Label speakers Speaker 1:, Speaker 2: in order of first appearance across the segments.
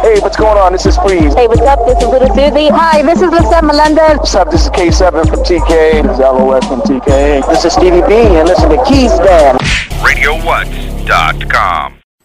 Speaker 1: Hey, what's going on? This is Freeze.
Speaker 2: Hey, what's up? This is Little Susie. Hi, this is Lisette Melendez.
Speaker 1: What's up? This is K7 from TK. This is LOS from TK. This is Stevie B, and listen to Keys Dan.
Speaker 3: RadioWhat.com.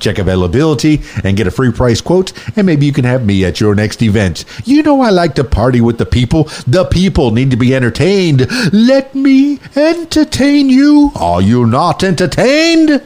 Speaker 4: Check availability and get a free price quote, and maybe you can have me at your next event. You know, I like to party with the people. The people need to be entertained. Let me entertain you. Are you not entertained?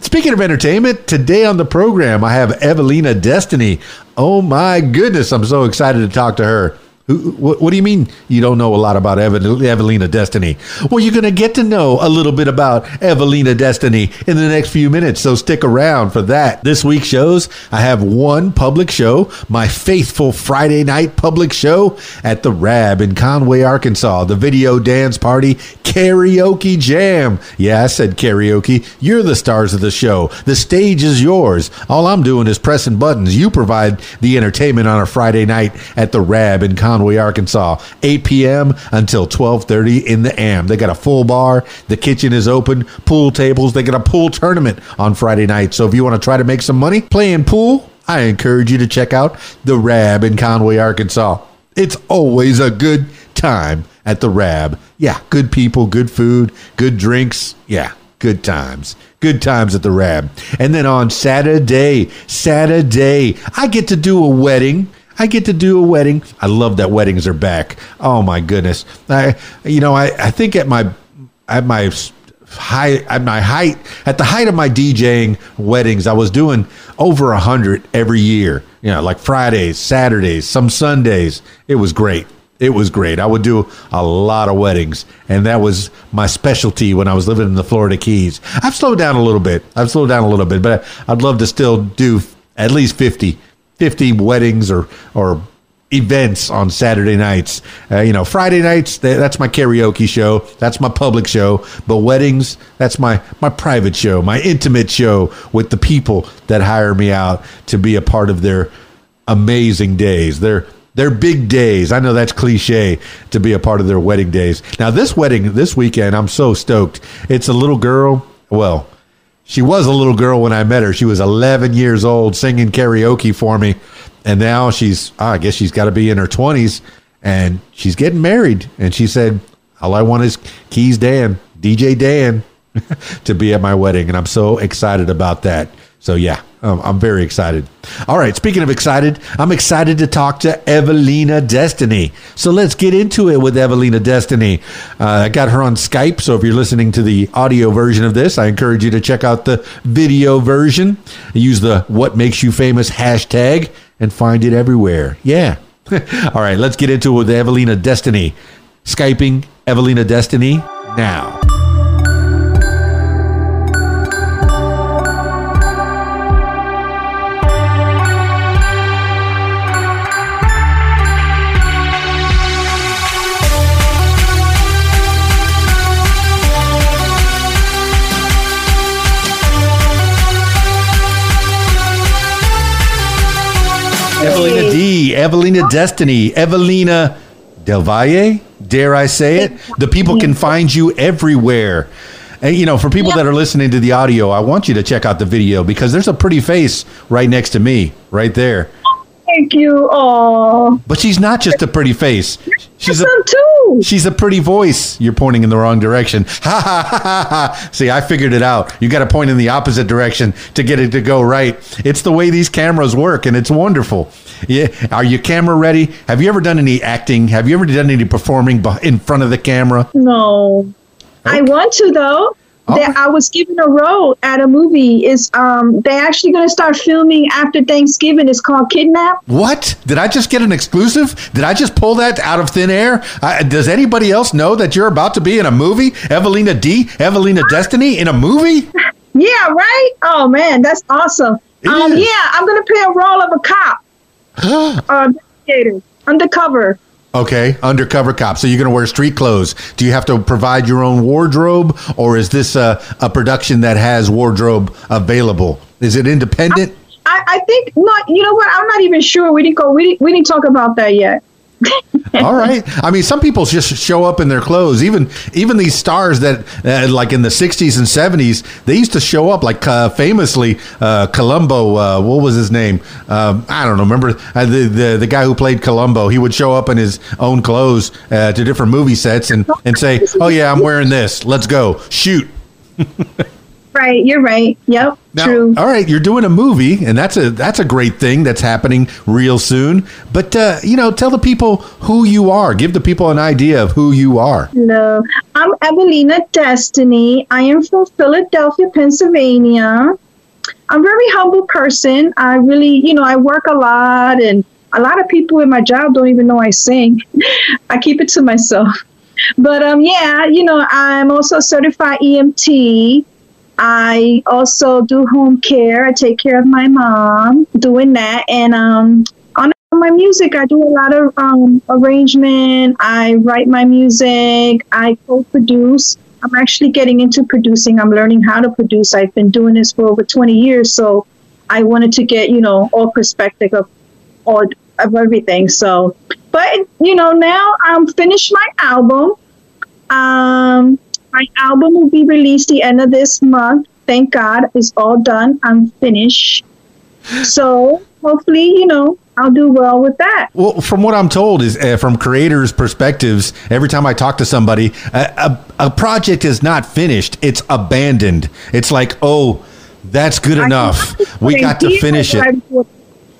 Speaker 4: Speaking of entertainment, today on the program, I have Evalina Destiny. Oh my goodness, I'm so excited to talk to her. What, what do you mean you don't know a lot about Evel- Evalina Destiny? Well, you're going to get to know a little bit about Evalina Destiny in the next few minutes, so stick around for that. This week's shows, I have one public show, my faithful Friday night public show at the Rab in Conway, Arkansas, the Video Dance Party Karaoke Jam. Yeah, I said karaoke. You're the stars of the show. The stage is yours. All I'm doing is pressing buttons. You provide the entertainment on a Friday night at the Rab in Conway, Arkansas, 8 p.m. until 12:30 in the AM. They got a full bar. The kitchen is open. Pool tables. They got a pool tournament on Friday night. So if you want to try to make some money playing pool, I encourage you to check out the Rab in Conway, Arkansas. It's always a good time at the Rab. Yeah, good people, good food, good drinks. Yeah, good times. Good times at the Rab. And then on Saturday, Saturday, I get to do a wedding. I get to do a wedding. I love that weddings are back. Oh my goodness. I you know, I, I think at my at my high at my height at the height of my DJing weddings, I was doing over a hundred every year. You know, like Fridays, Saturdays, some Sundays. It was great. It was great. I would do a lot of weddings, and that was my specialty when I was living in the Florida Keys. I've slowed down a little bit. I've slowed down a little bit, but I'd love to still do at least 50, 50 weddings or or events on Saturday nights. Uh, you know, Friday nights th- that's my karaoke show. That's my public show. But weddings, that's my my private show, my intimate show with the people that hire me out to be a part of their amazing days. Their their big days. I know that's cliche to be a part of their wedding days. Now this wedding this weekend, I'm so stoked. It's a little girl. Well, she was a little girl when I met her. She was 11 years old singing karaoke for me. And now she's, ah, I guess she's got to be in her 20s and she's getting married. And she said, All I want is Keys Dan, DJ Dan, to be at my wedding. And I'm so excited about that. So, yeah, um, I'm very excited. All right, speaking of excited, I'm excited to talk to Evalina Destiny. So let's get into it with Evalina Destiny. Uh, I got her on Skype, so if you're listening to the audio version of this, I encourage you to check out the video version. Use the What Makes You Famous hashtag and find it everywhere. Yeah. All right, let's get into it with Evalina Destiny. Skyping Evalina Destiny now. Evalina D, Evalina Destiny, Evalina Del Valle, dare I say it? The people can find you everywhere. And, you know, for people that are listening to the audio, I want you to check out the video because there's a pretty face right next to me, right there.
Speaker 5: Thank you. Oh,
Speaker 4: But she's not just a pretty face. She's a
Speaker 5: some too.
Speaker 4: she's a pretty voice. You're pointing in the wrong direction. Ha ha ha ha ha. See, I figured it out. You got to point in the opposite direction to get it to go right. It's the way these cameras work, and it's wonderful. Yeah. Are you camera ready? Have you ever done any acting? Have you ever done any performing in front of the camera?
Speaker 5: No, I want to though.
Speaker 4: Oh.
Speaker 5: That I was given a role at a movie. Is um they actually going to start filming after Thanksgiving? It's called Kidnap.
Speaker 4: What? Did I just get an exclusive? Did I just pull that out of thin air? I, does anybody else know that you're about to be in a movie? Evalina D, Evalina Destiny in a movie?
Speaker 5: Yeah, right. Oh man, that's awesome.
Speaker 4: It
Speaker 5: um, yeah, I'm going to play a role of a cop. uh, investigator. undercover.
Speaker 4: Okay, undercover cop. So you're going to wear street clothes. Do you have to provide your own wardrobe, or is this a, a production that has wardrobe available? Is it independent?
Speaker 5: I, I think not. You know what? I'm not even sure. We didn't go. We didn't, we didn't talk about that yet.
Speaker 4: All right. I mean, some people just show up in their clothes. Even even these stars that, uh, like in the '60s and '70s, they used to show up. Like uh, famously, uh, Columbo. Uh, what was his name? Um, I don't know. Remember uh, the, the the guy who played Columbo? He would show up in his own clothes uh, to different movie sets and and say, "Oh yeah, I'm wearing this. Let's go shoot."
Speaker 5: Right, you're right. Yep,
Speaker 4: Now,
Speaker 5: true.
Speaker 4: All right, you're doing a movie, and that's a that's a great thing that's happening real soon. But uh, you know, tell the people who you are. Give the people an idea of who you are.
Speaker 5: Hello, I'm Evalina Destiny. I am from Philadelphia, Pennsylvania. I'm a very humble person. I really, you know, I work a lot, and a lot of people in my job don't even know I sing. I keep it to myself. But um, yeah, you know, I'm also a certified EMT. I also do home care. I take care of my mom doing that. And um, on my music, I do a lot of um, arrangement. I write my music. I co-produce. I'm actually getting into producing. I'm learning how to produce. I've been doing this for over 20 years. So I wanted to get, you know, all perspective of all of everything. So, but you know, now I'm finished my album. Um, my album will be released the end of this month. Thank God, it's all done. I'm finished. So hopefully, you know, I'll do well with that.
Speaker 4: Well, from what I'm told, is uh, from creators' perspectives. Every time I talk to somebody, a, a, a project is not finished; it's abandoned. It's like, oh, that's good enough. We got to finish it.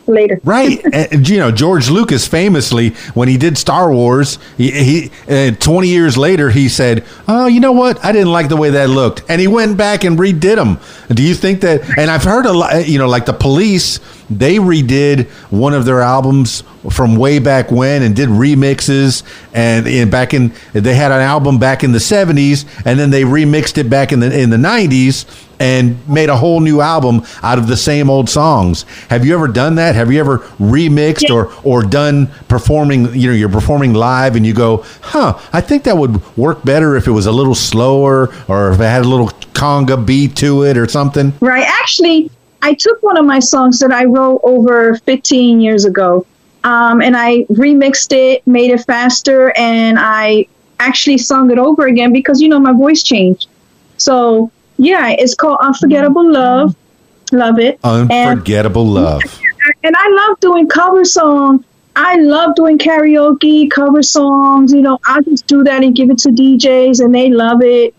Speaker 5: Later.
Speaker 4: Right, and, you know George Lucas famously, when he did Star Wars, he, he uh, twenty years later he said, "Oh, you know what? I didn't like the way that looked," and he went back and redid them. Do you think that? And I've heard a lot, you know, like the Police, they redid one of their albums from way back when and did remixes, and, and back in they had an album back in the seventies, and then they remixed it back in the in the nineties and made a whole new album out of the same old songs. Have you ever done that? Have you ever remixed
Speaker 5: Yeah.
Speaker 4: or or done performing, you know, you're performing live and you go, "Huh, I think that would work better if it was a little slower or if it had a little conga beat to it or something?"
Speaker 5: Right. Actually, I took one of my songs that I wrote over 15 years ago, um, and I remixed it, made it faster, and I actually sung it over again because you know my voice changed. So yeah, it's called Unforgettable Love. Love it. And
Speaker 4: Unforgettable love.
Speaker 5: and I love doing cover songs. I love doing karaoke cover songs. You know, I just do that and give it to DJs, and they love it.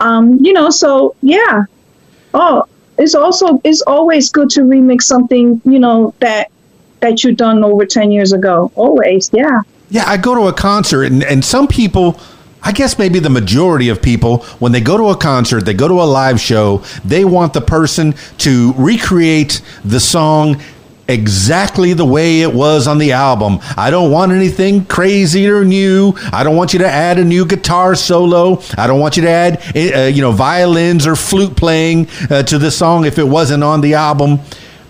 Speaker 5: Um, you know, so yeah. Oh, it's also it's always good to remix something. You know that that you done over ten years ago. Always, yeah.
Speaker 4: Yeah, I go to a concert, and, and some people, I guess maybe the majority of people, when they go to a concert, they go to a live show, they want the person to recreate the song exactly the way it was on the album. I don't want anything crazy or new. I don't want you to add a new guitar solo. I don't want you to add, uh, you know, violins or flute playing uh, to the song if it wasn't on the album.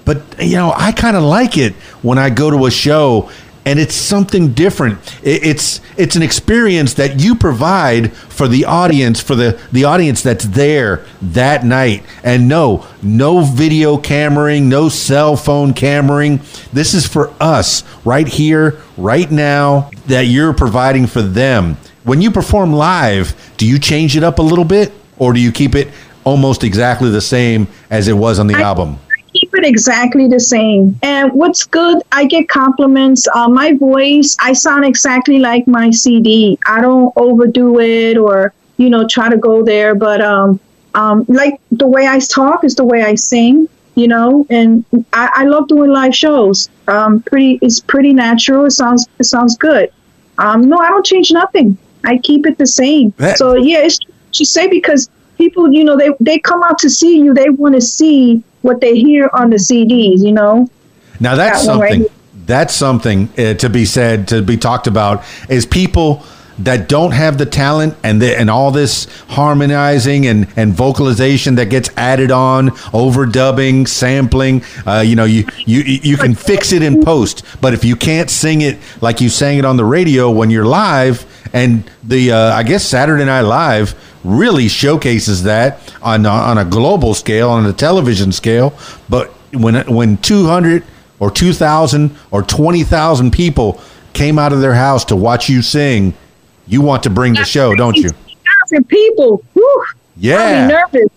Speaker 4: But you know, I kind of like it when I go to a show and it's something different. It- It's it's an experience that you provide for the audience, for the the audience that's there that night. And no, no video cameraing, no cell phone cameraing. This is for us right here, right now that you're providing for them. When you perform live, do you change it up a little bit or do you keep it almost exactly the same as it was on the
Speaker 5: I-
Speaker 4: album?
Speaker 5: It exactly the same. And what's good, I get compliments. Uh, my voice, I sound exactly like my CD. I don't overdo it or you know try to go there, but um, um, like the way I talk is the way I sing. You know, and I, I love doing live shows. Um, pretty, it's pretty natural. It sounds, it sounds good. Um, no, I don't change nothing. I keep it the same.
Speaker 4: That-
Speaker 5: so yeah, it's to say because people, you know, they they come out to see you. They want to see what they hear on the CDs. You know,
Speaker 4: Now that's
Speaker 5: That one right
Speaker 4: something. That's something uh, to be said, to be talked about. Is people that don't have the talent and the, and all this harmonizing and, and vocalization that gets added on, overdubbing, sampling. Uh, you know, you, you you can fix it in post, but if you can't sing it like you sang it on the radio when you're live, and the uh, I guess Saturday Night Live really showcases that on on a global scale, on a television scale. But when when 200 or 2,000 or 20,000 people came out of their house to watch you sing, you want to bring the show, don't you?
Speaker 5: Thousand people. Whew,
Speaker 4: Yeah.
Speaker 5: Nervous.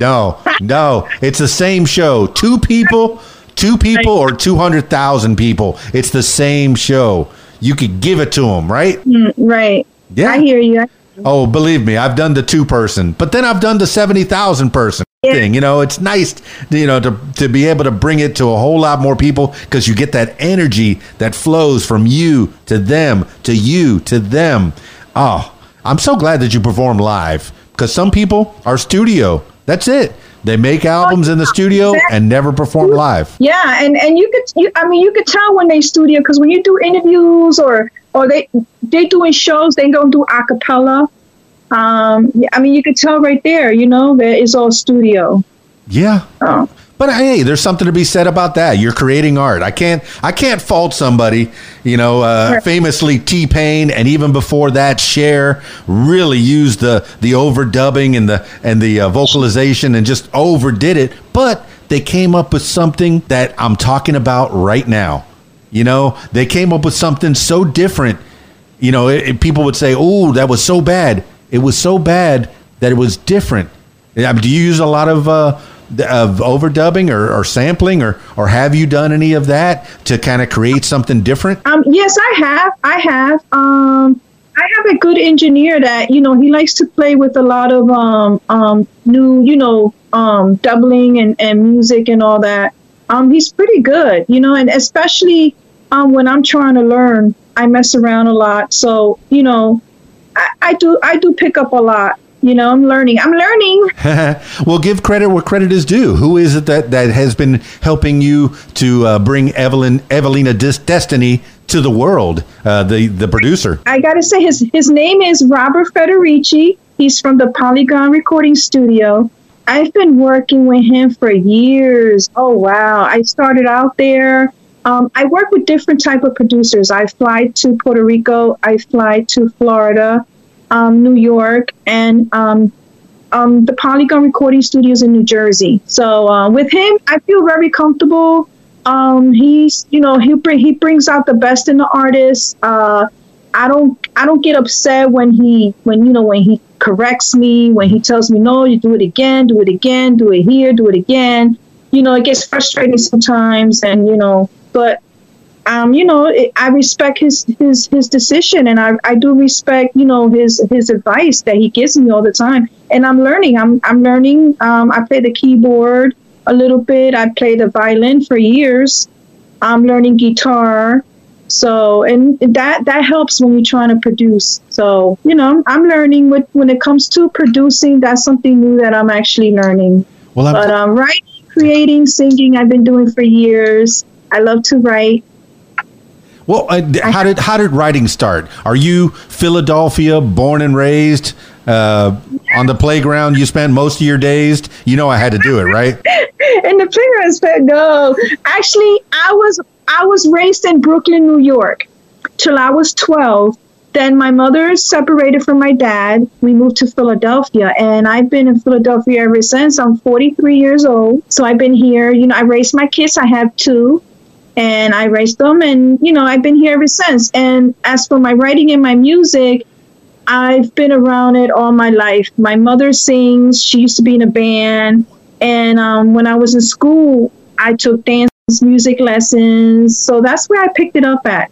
Speaker 4: No, no, it's the same show. Two people, two people, or two hundred thousand people. It's the same show. You could give it to them, right?
Speaker 5: Mm, right.
Speaker 4: Yeah.
Speaker 5: I hear you.
Speaker 4: Oh, believe me, I've done the two person, but then I've done the seventy thousand person thing. You know, it's nice, you know, to to be able to bring it to a whole lot more people because you get that energy that flows from you to them to you to them. Oh, I'm so glad that you perform live because some people are studio. That's it. They make albums in the studio and never perform live.
Speaker 5: Yeah, and and you could, you, I mean, you could tell when they studio because when you do interviews or or they they doing shows, they don't do a cappella. Um, I mean, you could tell right there, you know, that it's all studio.
Speaker 4: Yeah.
Speaker 5: Oh.
Speaker 4: But hey, there's something to be said about that. You're creating art. I can't I can't fault somebody. You know, uh, famously T Pain, and even before that, Cher really used the the overdubbing and the and the uh, vocalization and just overdid it. But they came up with something that I'm talking about right now. You know, they came up with something so different. You know, it, it- people would say, "Oh, that was so bad." It was so bad that it was different. I mean, do you use a lot of uh, of overdubbing or, or sampling, or or have you done any of that to kind of create something different?
Speaker 5: Um, yes, I have. I have. Um, I have a good engineer that you know he likes to play with a lot of um, um, new, you know, um, doubling and, and music and all that. Um, he's pretty good, you know, and especially um, when I'm trying to learn, I mess around a lot. So you know, I, I do I do pick up a lot. You know, I'm learning. I'm learning.
Speaker 4: well, give credit where credit is due. Who is it that, that has been helping you to uh, bring Evelyn Evalina Dis- Destiny to the world? Uh, the the producer.
Speaker 5: I gotta say his his name is Robert Federici. He's from the Polygon Recording Studio. I've been working with him for years. Oh wow! I started out there. Um, I work with different type of producers. I fly to Puerto Rico. I fly to Florida, um, New York, and um, um, the Polygon Recording Studios in New Jersey. So uh, with him, I feel very comfortable. Um, he's, you know, he he brings out the best in the artist. Uh, I don't I don't get upset when he when you know when he corrects me when he tells me no you do it again do it again do it here do it again you know it gets frustrating sometimes and you know but um you know it, I respect his his his decision and I, I do respect you know his his advice that he gives me all the time and I'm learning I'm I'm learning um I play the keyboard a little bit I play the violin for years I'm learning guitar so and that that helps when you're trying to produce. So you know, I'm learning with when it comes to producing. That's something new that I'm actually learning.
Speaker 4: Well, I'm,
Speaker 5: But um, writing, creating, singing, I've been doing for years. I love to write.
Speaker 4: well, uh, how did how did writing start? Are you Philadelphia born and raised? Uh, on the playground, you spent most of your days. You know, I had to do it, right?
Speaker 5: And the playground no. Actually, I was I was raised in Brooklyn, New York, till I was 12. Then my mother separated from my dad. We moved to Philadelphia, and I've been in Philadelphia ever since. I'm 43 years old, so I've been here. You know, I raised my kids. I have two, and I raised them, and you know, I've been here ever since. And as for my writing and my music, I've been around it all my life. My mother sings. She used to be in a band. And um, when I was in school, I took dance music lessons. So that's where I picked it up at.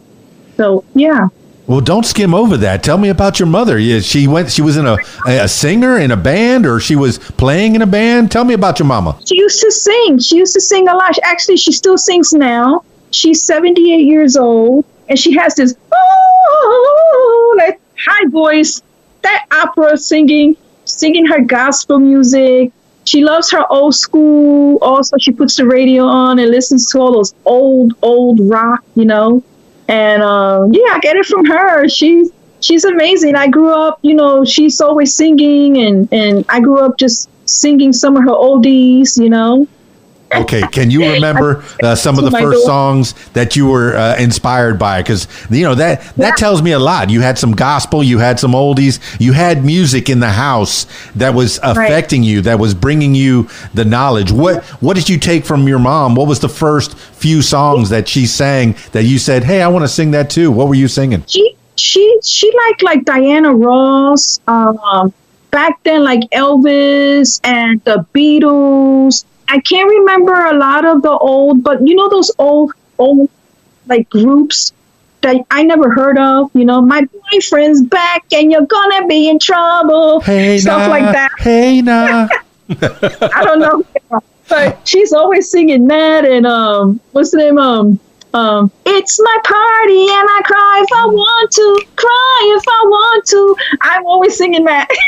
Speaker 5: So, yeah.
Speaker 4: Well, don't skim over that. Tell me about your mother. Yeah, she went. She was in a a singer in a band, or she was playing in a band. Tell me about your mama.
Speaker 5: She used to sing. She used to sing a lot. Actually, she still sings now. She's 78 years old. And she has this, oh, that high voice, that opera singing, singing her gospel music. She loves her old school. Also, she puts the radio on and listens to all those old, old rock, you know. And um, yeah, I get it from her. She she's amazing. I grew up, you know, she's always singing, and and I grew up just singing some of her oldies, you know.
Speaker 4: Okay, can you remember uh, some of the first
Speaker 5: daughter-
Speaker 4: songs that you were uh, inspired by? Because you know that that
Speaker 5: Yeah.
Speaker 4: tells me a lot. You had some gospel, you had some oldies, you had music in the house that was affecting you, that was bringing you the knowledge. What what did you take from your mom? What was the first few songs that she sang that you said, "Hey, I want to sing that too"? What were you singing?
Speaker 5: she she she liked like Diana Ross. Um, back then, like Elvis and the Beatles. I can't remember a lot of the old, but you know those old old like groups that I never heard of. You know, my boyfriend's back and you're gonna be in trouble.
Speaker 4: Hey,
Speaker 5: stuff
Speaker 4: nah,
Speaker 5: like that.
Speaker 4: Hey, nah.
Speaker 5: I don't know, but she's always singing that. And um, what's the name? Um, um, it's my party and I cry if I want to, cry if I want to. I'm always singing that.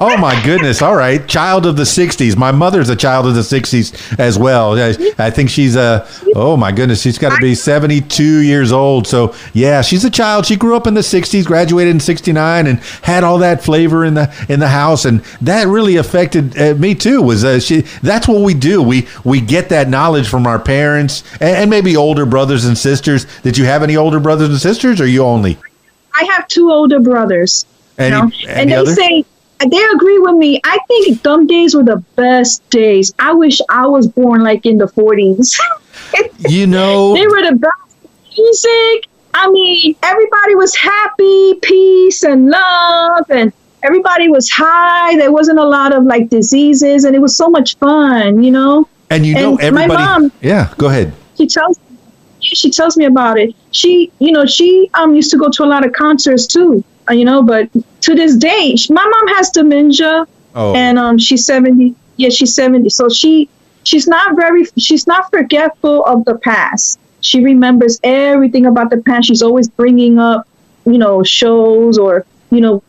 Speaker 4: Oh my goodness! All right, child of the '60s. My mother's a child of the '60s as well. I, I think she's a. Oh my goodness, she's got to be 72 years old. So yeah, she's a child. She grew up in the '60s, graduated in '69, and had all that flavor in the in the house, and that really affected uh, me too. Was uh, she? That's what we do. We we get that knowledge from our parents and, and maybe older brothers and sisters. Did you have any older brothers and sisters, or you only?
Speaker 5: I have two older brothers. you know,
Speaker 4: any
Speaker 5: and they
Speaker 4: other?
Speaker 5: say they agree with me. I think dumb days were the best days. I wish I was born like in the 40s.
Speaker 4: you know,
Speaker 5: they were the best music. I mean, everybody was happy, peace, and love, and everybody was high. There wasn't a lot of like diseases, and it was so much fun, you know.
Speaker 4: and you know
Speaker 5: and my
Speaker 4: everybody.
Speaker 5: mom-
Speaker 4: yeah, go ahead.
Speaker 5: She tells she tells me about it. She, you know, she um used to go to a lot of concerts too, uh, you know. But to this day, she, my mom has dementia,
Speaker 4: Oh.
Speaker 5: and um she's seventy. Yeah, she's seventy. So she she's not very she's not forgetful of the past. She remembers everything about the past. She's always bringing up, you know, shows or you know,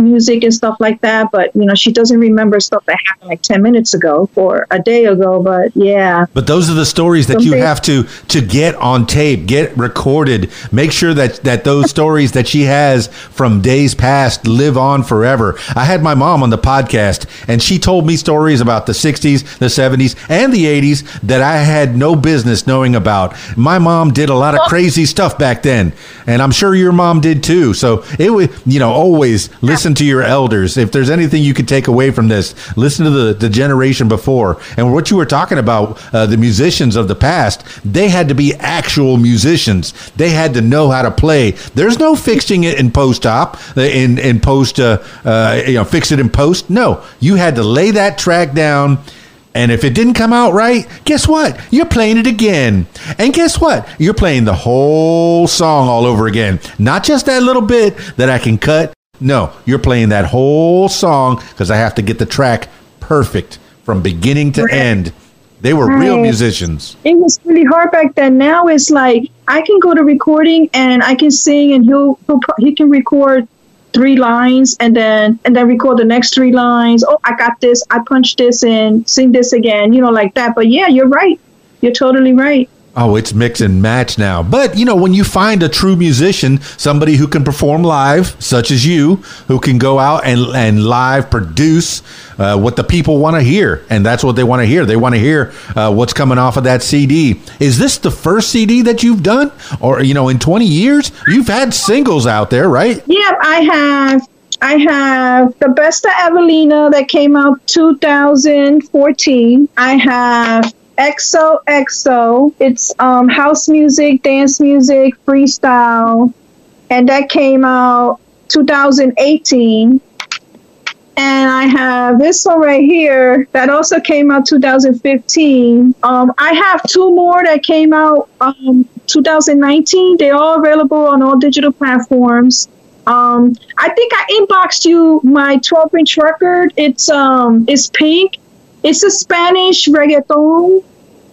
Speaker 5: music and stuff like that. But you know, she doesn't remember stuff that happened like ten minutes ago or a day ago. But yeah,
Speaker 4: But those are the stories that you have to to get on tape, get recorded. Make sure that that those stories that she has from days past live on forever. I had my mom on the podcast and she told me stories about the 60s, the 70s, and the 80s that I had no business knowing about. My mom did a lot of crazy stuff back then, and I'm sure your mom did too. So it was, you know, always listen to your elders. If there's anything you could take away from this, listen to the, the generation before. And what you were talking about, uh, the musicians of the past, they had to be actual musicians. They had to know how to play. There's no fixing it in post op, uh, in in post, uh, uh, you know, fix it in post. No, you had to lay that track down. And if it didn't come out right, guess what? You're playing it again. And guess what? You're playing the whole song all over again. Not just that little bit that I can cut. No, you're playing that whole song because I have to get the track perfect from beginning to
Speaker 5: Right.
Speaker 4: end. They were real musicians.
Speaker 5: it was really hard back then. Now it's like I can go to recording and I can sing, and he'll, he'll he can record three lines and then and then record the next three lines. Oh, I got this. I punched this in. Sing this again. You know, like that. But yeah, you're right. You're totally right.
Speaker 4: Oh, it's mix and match now. But, you know, when you find a true musician, somebody who can perform live, such as you, who can go out and, and live produce uh, what the people want to hear. And that's what they want to hear. They want to hear uh, what's coming off of that CD. Is this the first CD that you've done? Or, you know, in 20 years? You've had singles out there, right?
Speaker 5: Yeah, I have. I have the best of Evalina that came out 2014. I have EXO. It's um, house music, dance music, freestyle, and that came out 2018. And I have this one right here that also came out 2015. Um, I have two more that came out um, 2019. They're all available on all digital platforms. Um, I think I inboxed you my 12 inch record. It's um, it's pink. It's a Spanish reggaeton.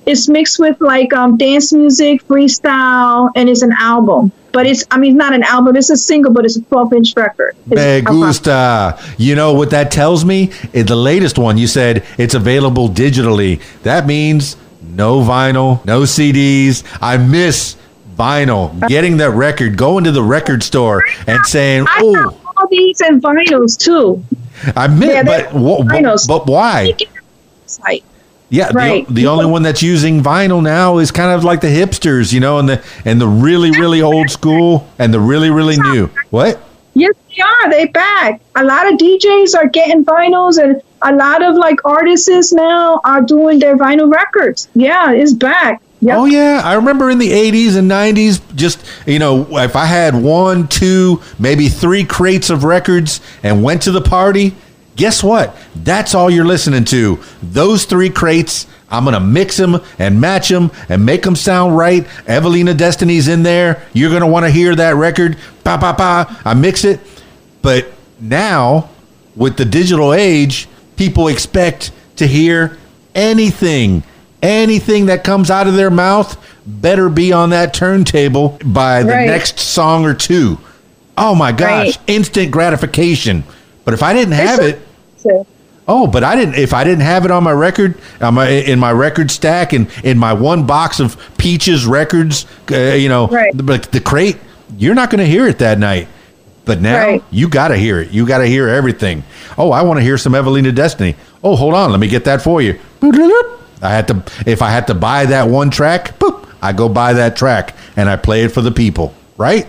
Speaker 5: It's mixed with like um, dance music, freestyle, and it's an album. But it's, I mean, not an album. It's a single, but it's a 12 inch record. It's-
Speaker 4: Me gusta. You know what that tells me? In the latest one, you said it's available digitally. That means no vinyl, no CDs. I miss vinyl, getting that record, going to the record store and saying,
Speaker 5: I
Speaker 4: "Oh,
Speaker 5: all these and vinyls too.
Speaker 4: I meant,
Speaker 5: Yeah,
Speaker 4: but
Speaker 5: vinyls.
Speaker 4: but why? Yeah,
Speaker 5: Right.
Speaker 4: the, the only one that's using vinyl now is kind of like the hipsters, you know, and the and the really really old school and the really really new. What?
Speaker 5: Yes, they are. They back. A lot of DJs are getting vinyls, and a lot of like artists now are doing their vinyl records. Yeah, it's back. Yep.
Speaker 4: Oh yeah, I remember in the '80s and '90s, just you know, if I had one, two, maybe three crates of records and went to the party, guess what? That's all you're listening to. Those three crates. I'm gonna mix them and match them and make them sound right. Evalina Destiny's in there. You're gonna want to hear that record. Pa pa pa. I mix it, but now with the digital age, people expect to hear anything, anything that comes out of their mouth better be on that turntable by the
Speaker 5: Right.
Speaker 4: next song or two. Oh my gosh,
Speaker 5: Right.
Speaker 4: instant gratification. But if I didn't have
Speaker 5: It's a-
Speaker 4: it, oh, but I didn't. If I didn't have it on my record, on my in my record stack, and in my one box of Peaches records, uh, you know,
Speaker 5: Right.
Speaker 4: the, the crate, you're not going to hear it that night. But now
Speaker 5: Right.
Speaker 4: you got to hear it. You got to hear everything. Oh, I want to hear some Evalina Destiny. Oh, hold on, let me get that for you. I had to if I had to buy that one track, boop, I go buy that track and I play it for the people, right?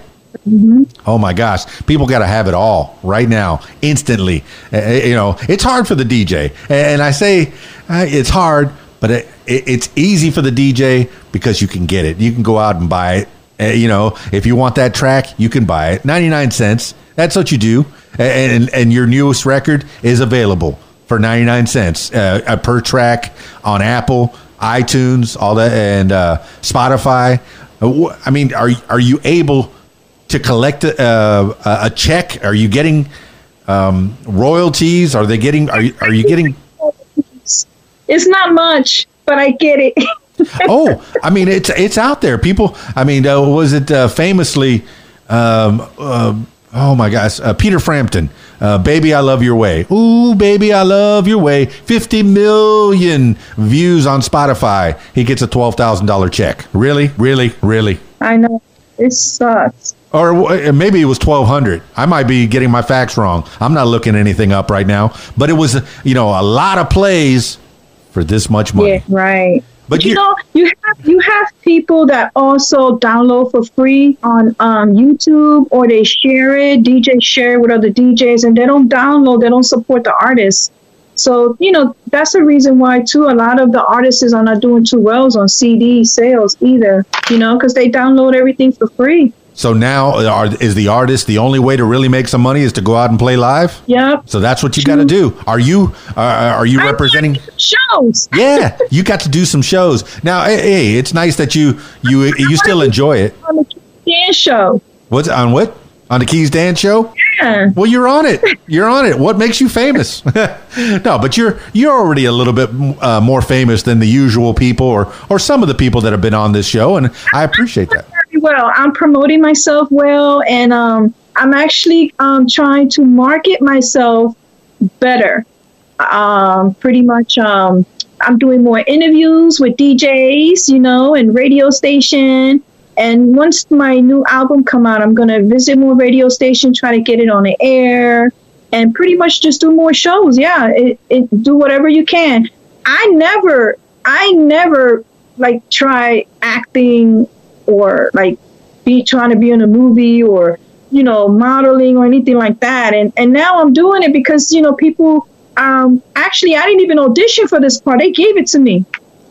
Speaker 4: Oh my gosh, people got to have it all right now, instantly. Uh, you know, it's hard for the DJ, and I say uh, it's hard, but it, it, it's easy for the DJ because you can get it. You can go out and buy it. Uh, you know, if you want that track, you can buy it, ninety nine cents. That's what you do, and and your newest record is available for ninety nine cents uh, per track on Apple, iTunes, all that, and uh, Spotify. Uh, I mean, are are you able? To collect a, a, a check? Are you getting um, royalties? Are they getting? Are you, are you getting?
Speaker 5: It's not much, but I get it.
Speaker 4: Oh, I mean, it's it's out there. People. I mean, uh, was it uh, famously? Um, uh, oh my gosh, uh, Peter Frampton. Uh, baby, I love your way. Ooh, baby, I love your way. Fifty million views on Spotify. He gets a twelve thousand dollar check. Really, really, really.
Speaker 5: I know. It sucks.
Speaker 4: or maybe it was 1200 i might be getting my facts wrong i'm not looking anything up right now but it was you know a lot of plays for this much money
Speaker 5: Yeah, right.
Speaker 4: But
Speaker 5: you
Speaker 4: you-
Speaker 5: know, you have you have people that also download for free on um, YouTube, or they share it. DJs share it with other DJs, and they don't download. They don't support the artists. So you know that's the reason why too. A lot of the artists are not doing too well on CD sales either. You know, because they download everything for free.
Speaker 4: so now are, is the artist the only way to really make some money is to go out and play live
Speaker 5: Yep.
Speaker 4: so that's what you got to do are you uh, are you representing
Speaker 5: shows?
Speaker 4: yeah you got to do some shows now hey, hey it's nice that you you you still enjoy it
Speaker 5: on the dance show.
Speaker 4: what's on what on the keys dan show
Speaker 5: Yeah.
Speaker 4: Well, you're on it. You're on it. What makes you famous? no, but you're you're already a little bit uh, more famous than the usual people, or or some of the people that have been on this show, and I appreciate that.
Speaker 5: well. I'm promoting myself well, and um, I'm actually um, trying to market myself better. Um, pretty much, um, I'm doing more interviews with DJs, you know, and radio station. And once my new album come out, I'm gonna visit more radio station, try to get it on the air, and pretty much just do more shows. Yeah, it, it, do whatever you can. I never, I never like try acting or like be trying to be in a movie or you know modeling or anything like that and and now i'm doing it because you know people um actually i didn't even audition for this part they gave it to me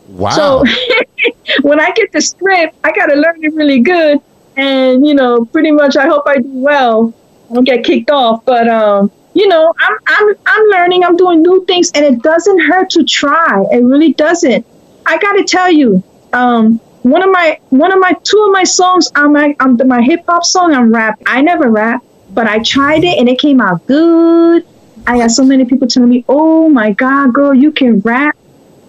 Speaker 4: Wow.
Speaker 5: so when i get the script i got to learn it really good. And you know pretty much i hope i do well. I don't get kicked off but um you know i'm i'm i'm learning. I'm doing new things and it doesn't hurt to try. It really doesn't. I got to tell you um one of my one of my two of my songs i'm like i'm my hip-hop song i'm rap. I never rap but i tried it and it came out good. I got so many people telling me oh my god girl you can rap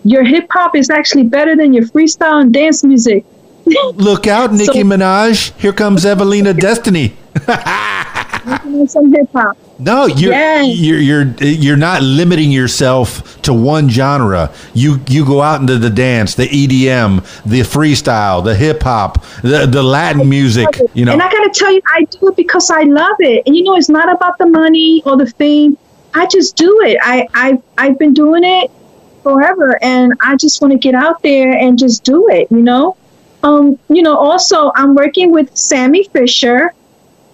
Speaker 5: your hip-hop is actually better than your freestyle and dance music
Speaker 4: Look out, Nicki
Speaker 5: So-
Speaker 4: Minaj! Here comes Evalina Destiny.
Speaker 5: some hip hop.
Speaker 4: No, you're,
Speaker 5: Yes.
Speaker 4: you're you're you're not limiting yourself to one genre. You you go out into the dance, the EDM, the freestyle, the hip hop, the the Latin music. You know,
Speaker 5: And I gotta tell you, I do it because I love it. And you know, it's not about the money or the fame. I just do it. I I I've been doing it forever, and I just want to get out there and just do it. You know, um, you know. Also, I'm working with Sammy Fisher.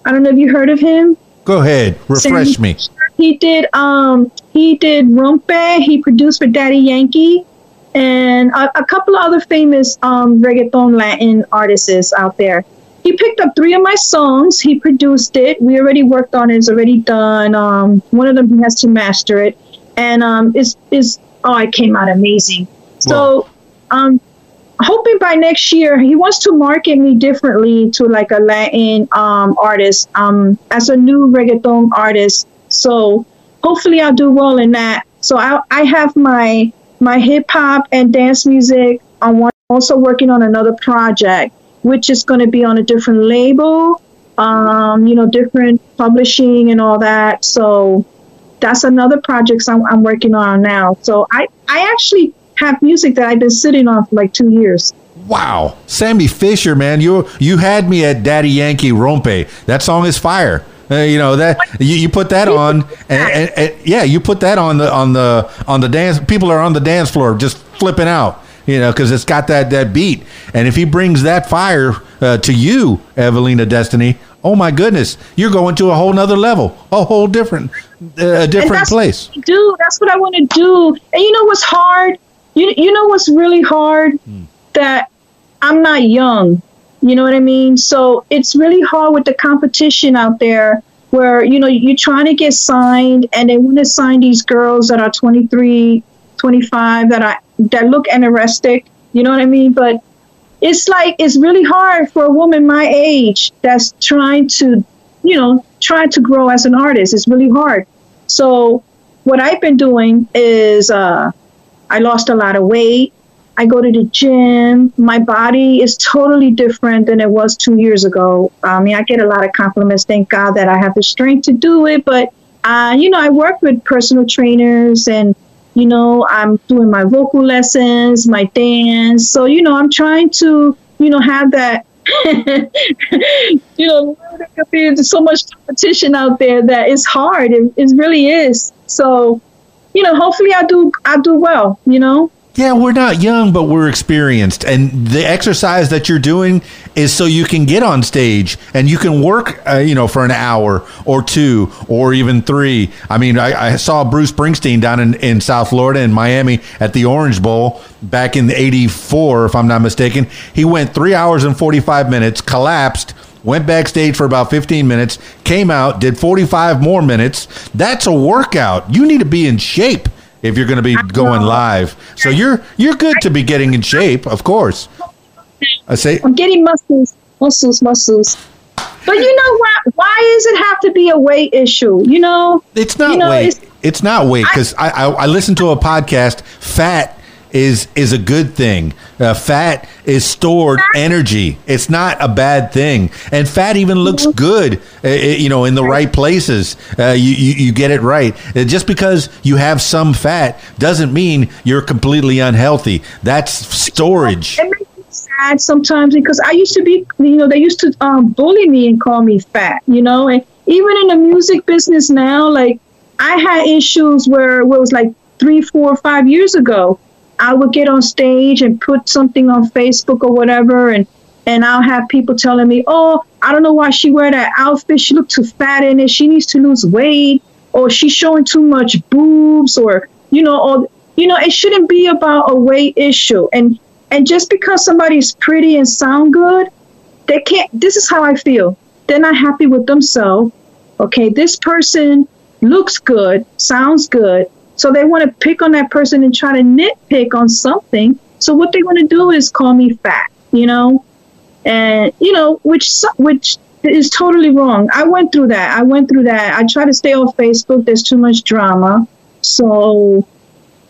Speaker 5: I don't know if you heard of him.
Speaker 4: go ahead, refresh
Speaker 5: Sammy
Speaker 4: me.
Speaker 5: Fisher. He did um he did Rompe. He produced for Daddy Yankee. And a, a couple of other famous um, reggaeton Latin artists out there. He picked up three of my songs. He produced it. We already worked on it. It's already done. Um, one of them he has to master it, and um, is is oh, it came out amazing. So, um, hoping by next year he wants to market me differently to like a Latin um, artist, um, as a new reggaeton artist. So hopefully I'll do well in that. So I I have my my hip hop and dance music. I'm also working on another project, which is going to be on a different label, um, you know, different publishing and all that. So that's another project I'm, I'm working on now. So I, I actually have music that I've been sitting on for like two years.
Speaker 4: Wow, Sammy Fisher, man, you you had me at Daddy Yankee Rompe. That song is fire. Uh, you know that you, you put that on, and, and, and yeah, you put that on the on the on the dance. People are on the dance floor just flipping out, you know, because it's got that that beat. And if he brings that fire uh, to you, Evalina Destiny, oh my goodness, you're going to a whole nother level, a whole different uh, a different place.
Speaker 5: Do that's what I want to do. And you know what's hard? You you know what's really hard? That I'm not young. You know what I mean? So it's really hard with the competition out there where, you know, you're trying to get signed and they want to sign these girls that are 23, 25 that are that look anorexic. You know what I mean? But it's like it's really hard for a woman my age that's trying to, you know, trying to grow as an artist. It's really hard. So what I've been doing is uh, I lost a lot of weight. I go to the gym. My body is totally different than it was two years ago. I mean, I get a lot of compliments. Thank God that I have the strength to do it. But, uh, you know, I work with personal trainers and, you know, I'm doing my vocal lessons, my dance. So, you know, I'm trying to, you know, have that. you know, there's so much competition out there that it's hard. It, it really is. So, you know, hopefully I do I do well, you know.
Speaker 4: Yeah, we're not young, but we're experienced. And the exercise that you're doing is so you can get on stage and you can work, uh, you know, for an hour or two or even three. I mean, I, I saw Bruce Springsteen down in, in South Florida in Miami at the Orange Bowl back in 84, if I'm not mistaken. He went three hours and 45 minutes, collapsed, went backstage for about 15 minutes, came out, did 45 more minutes. That's a workout. You need to be in shape if you're going to be going live. So you're you're good to be getting in shape, of course. I say
Speaker 5: I'm getting muscles, muscles, muscles. But you know why? Why does it have to be a weight issue? You know,
Speaker 4: it's not
Speaker 5: you know,
Speaker 4: weight.
Speaker 5: it's-
Speaker 4: It's, not weight because I, I I listened to a podcast. Fat is is a good thing. Uh, fat is stored energy. It's not a bad thing, and fat even looks good. Uh, uh, you know, in the right places, uh, you, you you get it right. Uh, just because you have some fat doesn't mean you're completely unhealthy. That's storage.
Speaker 5: it makes sad sometimes because I used to be, you know, they used to um, bully me and call me fat, you know, and even in the music business now, like I had issues where, it was like three, four, five years ago. I would get on stage and put something on Facebook or whatever, and and I'll have people telling me, "Oh, I don't know why she wear that outfit. She look too fat in it. She needs to lose weight, or she's showing too much boobs, or you know, or you know, it shouldn't be about a weight issue. And and just because somebody's pretty and sound good, they can't. This is how I feel. They're not happy with themselves. Okay, this person looks good, sounds good, so they want to pick on that person and try to nitpick on something. So what they want to do is call me fat, you know, and you know, which which is totally wrong. I went through that. I went through that. I try to stay off Facebook. There's too much drama. So,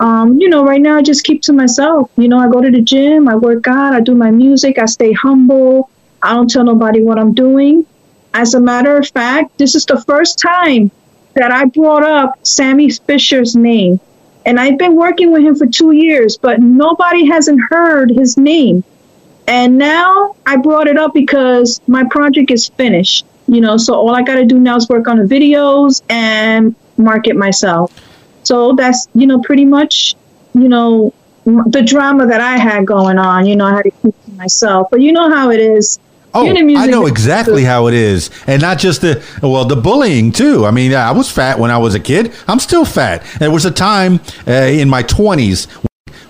Speaker 5: um, you know, right now I just keep to myself. You know, I go to the gym, I work out, I do my music, I stay humble. I don't tell nobody what I'm doing. as a matter of fact, this is the first time that I brought up Sammy Fisher's name. And I've been working with him for two years, but nobody hasn't heard his name. And now I brought it up because my project is finished. You know, so all I got to do now is work on the videos and market myself. So that's, you know, pretty much, you know, the drama that I had going on. You know, I had to keep to myself. But you know how it is.
Speaker 4: Oh,
Speaker 5: You're in the music
Speaker 4: I know exactly how it is, and not just the well, the bullying too. I mean, I was fat when I was a kid. I'm still fat. There was a time uh, in my 20s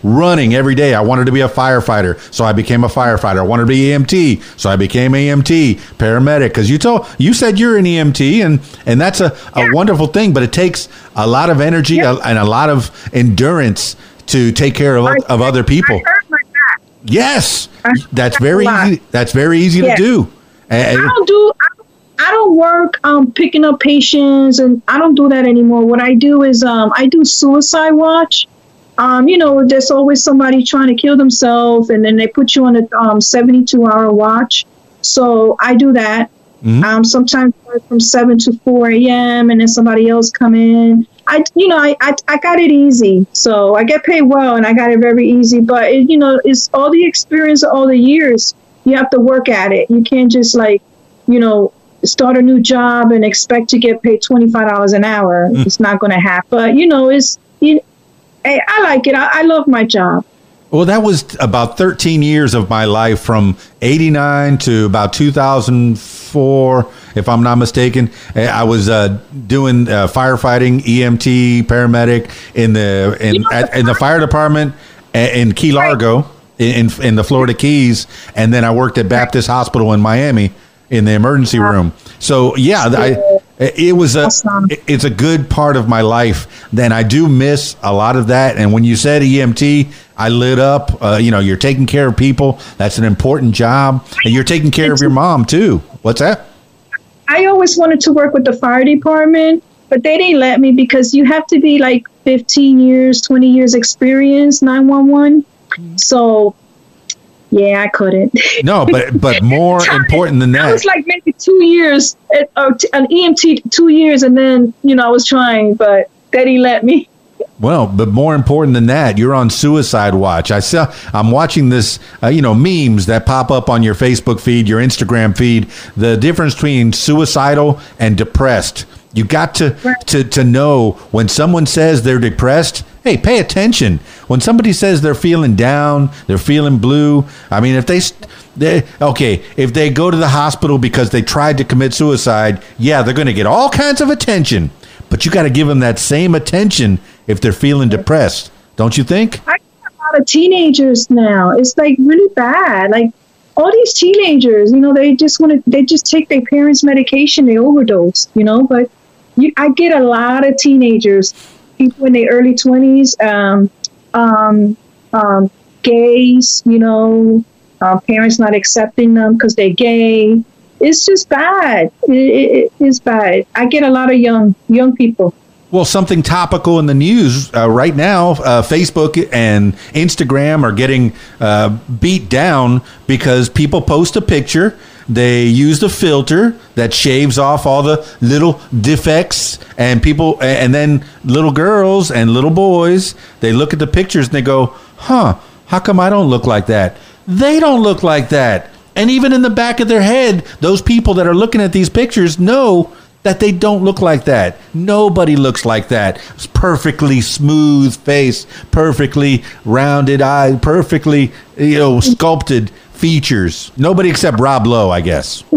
Speaker 4: running every day. I wanted to be a firefighter, so I became a firefighter. I wanted to be EMT, so I became EMT, paramedic. Because you told you said you're an EMT, and and that's a, a wonderful thing. But it takes a lot of energy
Speaker 5: Yeah.
Speaker 4: and a lot of endurance to take care of,
Speaker 5: I-
Speaker 4: of other people.
Speaker 5: I hurt my back.
Speaker 4: Yes, that's very easy. That's very easy
Speaker 5: Yeah.
Speaker 4: to do. And-
Speaker 5: I don't do. I don't, I don't work um, picking up patients, and I don't do that anymore. What I do is um, I do suicide watch. Um, you know, there's always somebody trying to kill themselves, and then they put you on a um, 72 hour watch. So I do that.
Speaker 4: Mhm.
Speaker 5: Um, sometimes from seven to 4 a.m. and then somebody else come in. I, you know, I, I, I got it easy. So I get paid well and I got it very easy. But, it, you know, it's all the experience, all the years. You have to work at it. You can't just like, you know, start a new job and expect to get paid $25 an hour. It's not going to happen. But, you know, it's, you, hey, I like it. I, I love my job.
Speaker 4: Well, that was about 13 years of my life from 89 to about 2004, if I'm not mistaken. Eh, I was uh, doing uh, firefighting, EMT, paramedic in the in, at, in the fire department in Key Largo in, in in the Florida Keys, and then I worked at Baptist Hospital in Miami in the emergency room. So yeah, I, it was a
Speaker 5: Awesome.
Speaker 4: it's a good part of my life. Then I do miss a lot of that. And when you said EMT, I lit up. Uh, you know, you're taking care of people. That's an important job, and you're taking care of your mom too. What's that?
Speaker 5: I always wanted to work with the fire department, but they didn't let me because you have to be like 15 years, 20 years experience 911. So, yeah, I couldn't.
Speaker 4: No, but but more important than
Speaker 5: I
Speaker 4: that.
Speaker 5: was like maybe two years, at, or t- an EMT two years, and then you know I was trying, but didn't let me.
Speaker 4: Well, but more important than that, you're on suicide watch. I saw, I'm watching this, uh, you know, memes that pop up on your Facebook feed, your Instagram feed. The difference between suicidal and depressed. You got to to to know when someone says they're depressed. Hey, pay attention. When somebody says they're feeling down, they're feeling blue. I mean, if they, they okay, if they go to the hospital because they tried to commit suicide, yeah, they're going to get all kinds of attention. But you got to give them that same attention if they're feeling depressed, don't you think?
Speaker 5: I get a lot of teenagers now. It's like really bad. Like all these teenagers, you know, they just want to, they just take their parents' medication, they overdose, you know. But you, I get a lot of teenagers, people in their early twenties, um, um, um, gays, you know, uh, parents not accepting them because they're gay. It's just bad. It, it, it's bad. I get a lot of young young people.
Speaker 4: Well, something topical in the news uh, right now. Uh, Facebook and Instagram are getting uh, beat down because people post a picture. They use the filter that shaves off all the little defects, and people, and then little girls and little boys, they look at the pictures and they go, "Huh? How come I don't look like that?" They don't look like that, and even in the back of their head, those people that are looking at these pictures know that they don't look like that. Nobody looks like that. It's perfectly smooth face, perfectly rounded eye, perfectly you know sculpted features. Nobody except Rob Lowe, I guess.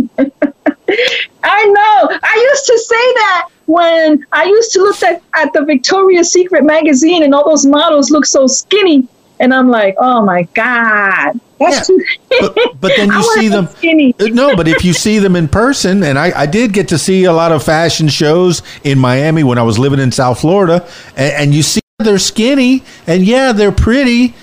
Speaker 5: I know. I used to say that when I used to look at, at the Victoria's Secret magazine and all those models look so skinny. And I'm like, oh my God. That's
Speaker 4: Yeah.
Speaker 5: too
Speaker 4: But, but then you
Speaker 5: wanna
Speaker 4: see them.
Speaker 5: skinny.
Speaker 4: Uh, No, but if you see them in person, and I, I did get to see a lot of fashion shows in Miami when I was living in South Florida, and, and you see they're skinny, and yeah, they're pretty,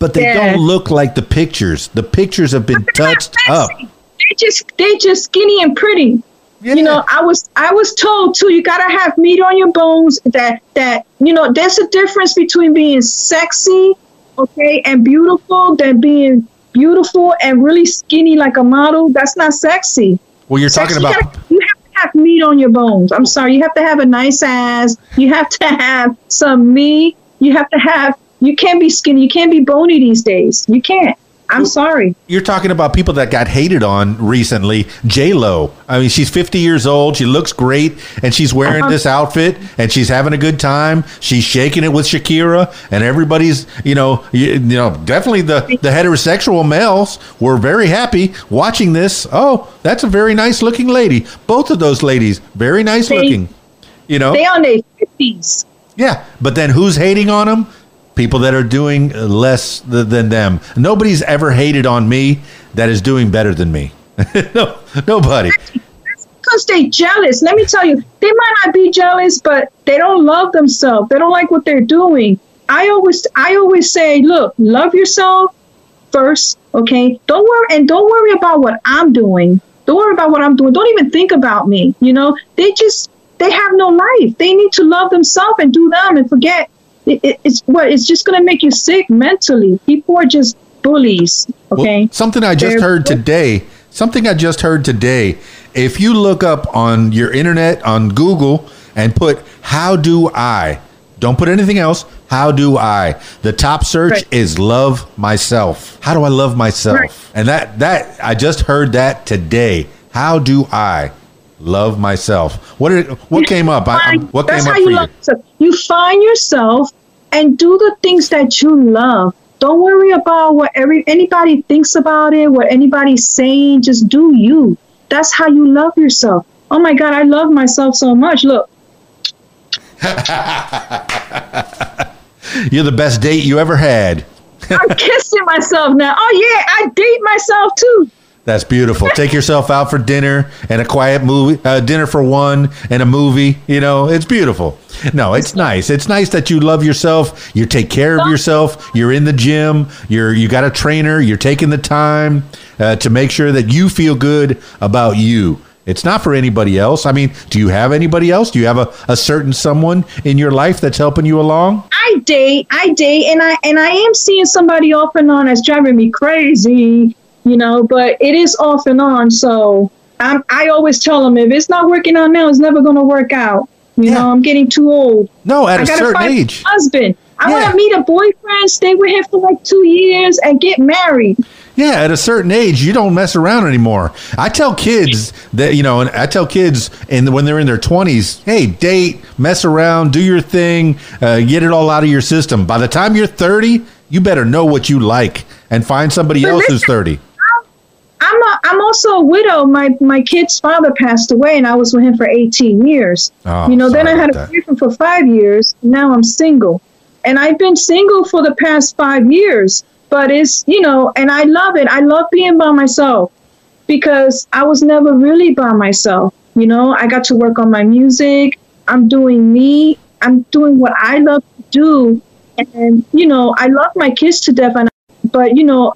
Speaker 4: but they
Speaker 5: Yeah.
Speaker 4: don't look like the pictures. The pictures have been touched up.
Speaker 5: They just they just skinny and pretty.
Speaker 4: Yeah.
Speaker 5: You know, I was I was told too, you gotta have meat on your bones that that you know, there's a difference between being sexy, okay, and beautiful than being beautiful and really skinny like a model. That's not sexy.
Speaker 4: Well, you're
Speaker 5: Sex,
Speaker 4: talking
Speaker 5: you
Speaker 4: about
Speaker 5: gotta- you have to have meat on your bones. I'm sorry. You have to have a nice ass. You have to have some meat. You have to have. You can't be skinny. You can't be bony these days. You can't. I'm sorry.
Speaker 4: you're talking about people that got hated on recently. J Lo. I mean, she's 50 years old. She looks great, and she's wearing
Speaker 5: Uh-huh.
Speaker 4: this outfit, and she's having a good time. She's shaking it with Shakira, and everybody's, you know, you, you know, definitely the the heterosexual males were very happy watching this. Oh, that's a very nice looking lady. Both of those ladies, very nice
Speaker 5: They-
Speaker 4: looking. You know,
Speaker 5: They on their fifties.
Speaker 4: yeah, but then who's hating on them? People that are doing less th- than them. Nobody's ever hated on me that is doing better than me. no, nobody.
Speaker 5: because they jealous. Let me tell you, they might not be jealous, but they don't love themselves. They don't like what they're doing. I always, I always say, look, love yourself first, okay? Don't worry, and don't worry about what I'm doing. Don't worry about what I'm doing. Don't even think about me. You know, they just, they have no life. They need to love themselves and do them and forget. It, it, it's what it's just going to make you sick mentally. People are just bullies.
Speaker 4: Well,
Speaker 5: Okay.
Speaker 4: something I just
Speaker 5: They're-
Speaker 4: heard today. Something I just heard today. If you look up on your internet on Google and put "How do I," don't put anything else. How do I? The top search
Speaker 5: Right.
Speaker 4: is "Love Myself." How do I love myself?
Speaker 5: Right.
Speaker 4: And that that I just heard that today. How do I love myself? What did what came up? I, what came up for
Speaker 5: you
Speaker 4: you?
Speaker 5: You find yourself and do the things that you love. Don't worry about what every anybody thinks about it, what anybody's saying. Just do you. That's how you love yourself. Oh my God, I love myself so much. Look,
Speaker 4: You're the best date you ever had.
Speaker 5: I'm kissing myself now. Oh yeah, I date myself too.
Speaker 4: That's beautiful. Take yourself out for dinner and a quiet movie, uh, dinner for one and a movie. You know, it's beautiful. No, it's nice. It's nice that you love yourself. You take care of yourself. You're in the gym. You're you got a trainer. You're taking the time uh, to make sure that you feel good about you. It's not for anybody else. I mean, do you have anybody else? Do you have a, a certain someone in your life that's helping you along?
Speaker 5: I date, I date, and I and I am seeing somebody off and on that's driving me crazy, you know. But it is off and on, so I'm, I always tell them if it's not working out now, it's never going to work out. You
Speaker 4: Yeah.
Speaker 5: know, I'm getting too old.
Speaker 4: No, at
Speaker 5: I
Speaker 4: a
Speaker 5: gotta
Speaker 4: certain
Speaker 5: find
Speaker 4: age.
Speaker 5: a husband. I want to meet a boyfriend, stay with him for like two years, and get married.
Speaker 4: Yeah, at a certain age, you don't mess around anymore. I tell kids that you know, and I tell kids, and when they're in their twenties, hey, date, mess around, do your thing, uh, get it all out of your system. By the time you're thirty, you better know what you like and find somebody
Speaker 5: But
Speaker 4: else who's thirty.
Speaker 5: I'm a, I'm also a widow. My my kid's father passed away, and I was with him for 18 years.
Speaker 4: Oh,
Speaker 5: you know, then I had a boyfriend for five years. Now I'm single, and I've been single for the past five years. But it's you know, and I love it. I love being by myself because I was never really by myself. You know, I got to work on my music. I'm doing me. I'm doing what I love to do, and you know, I love my kids to death. And but you know,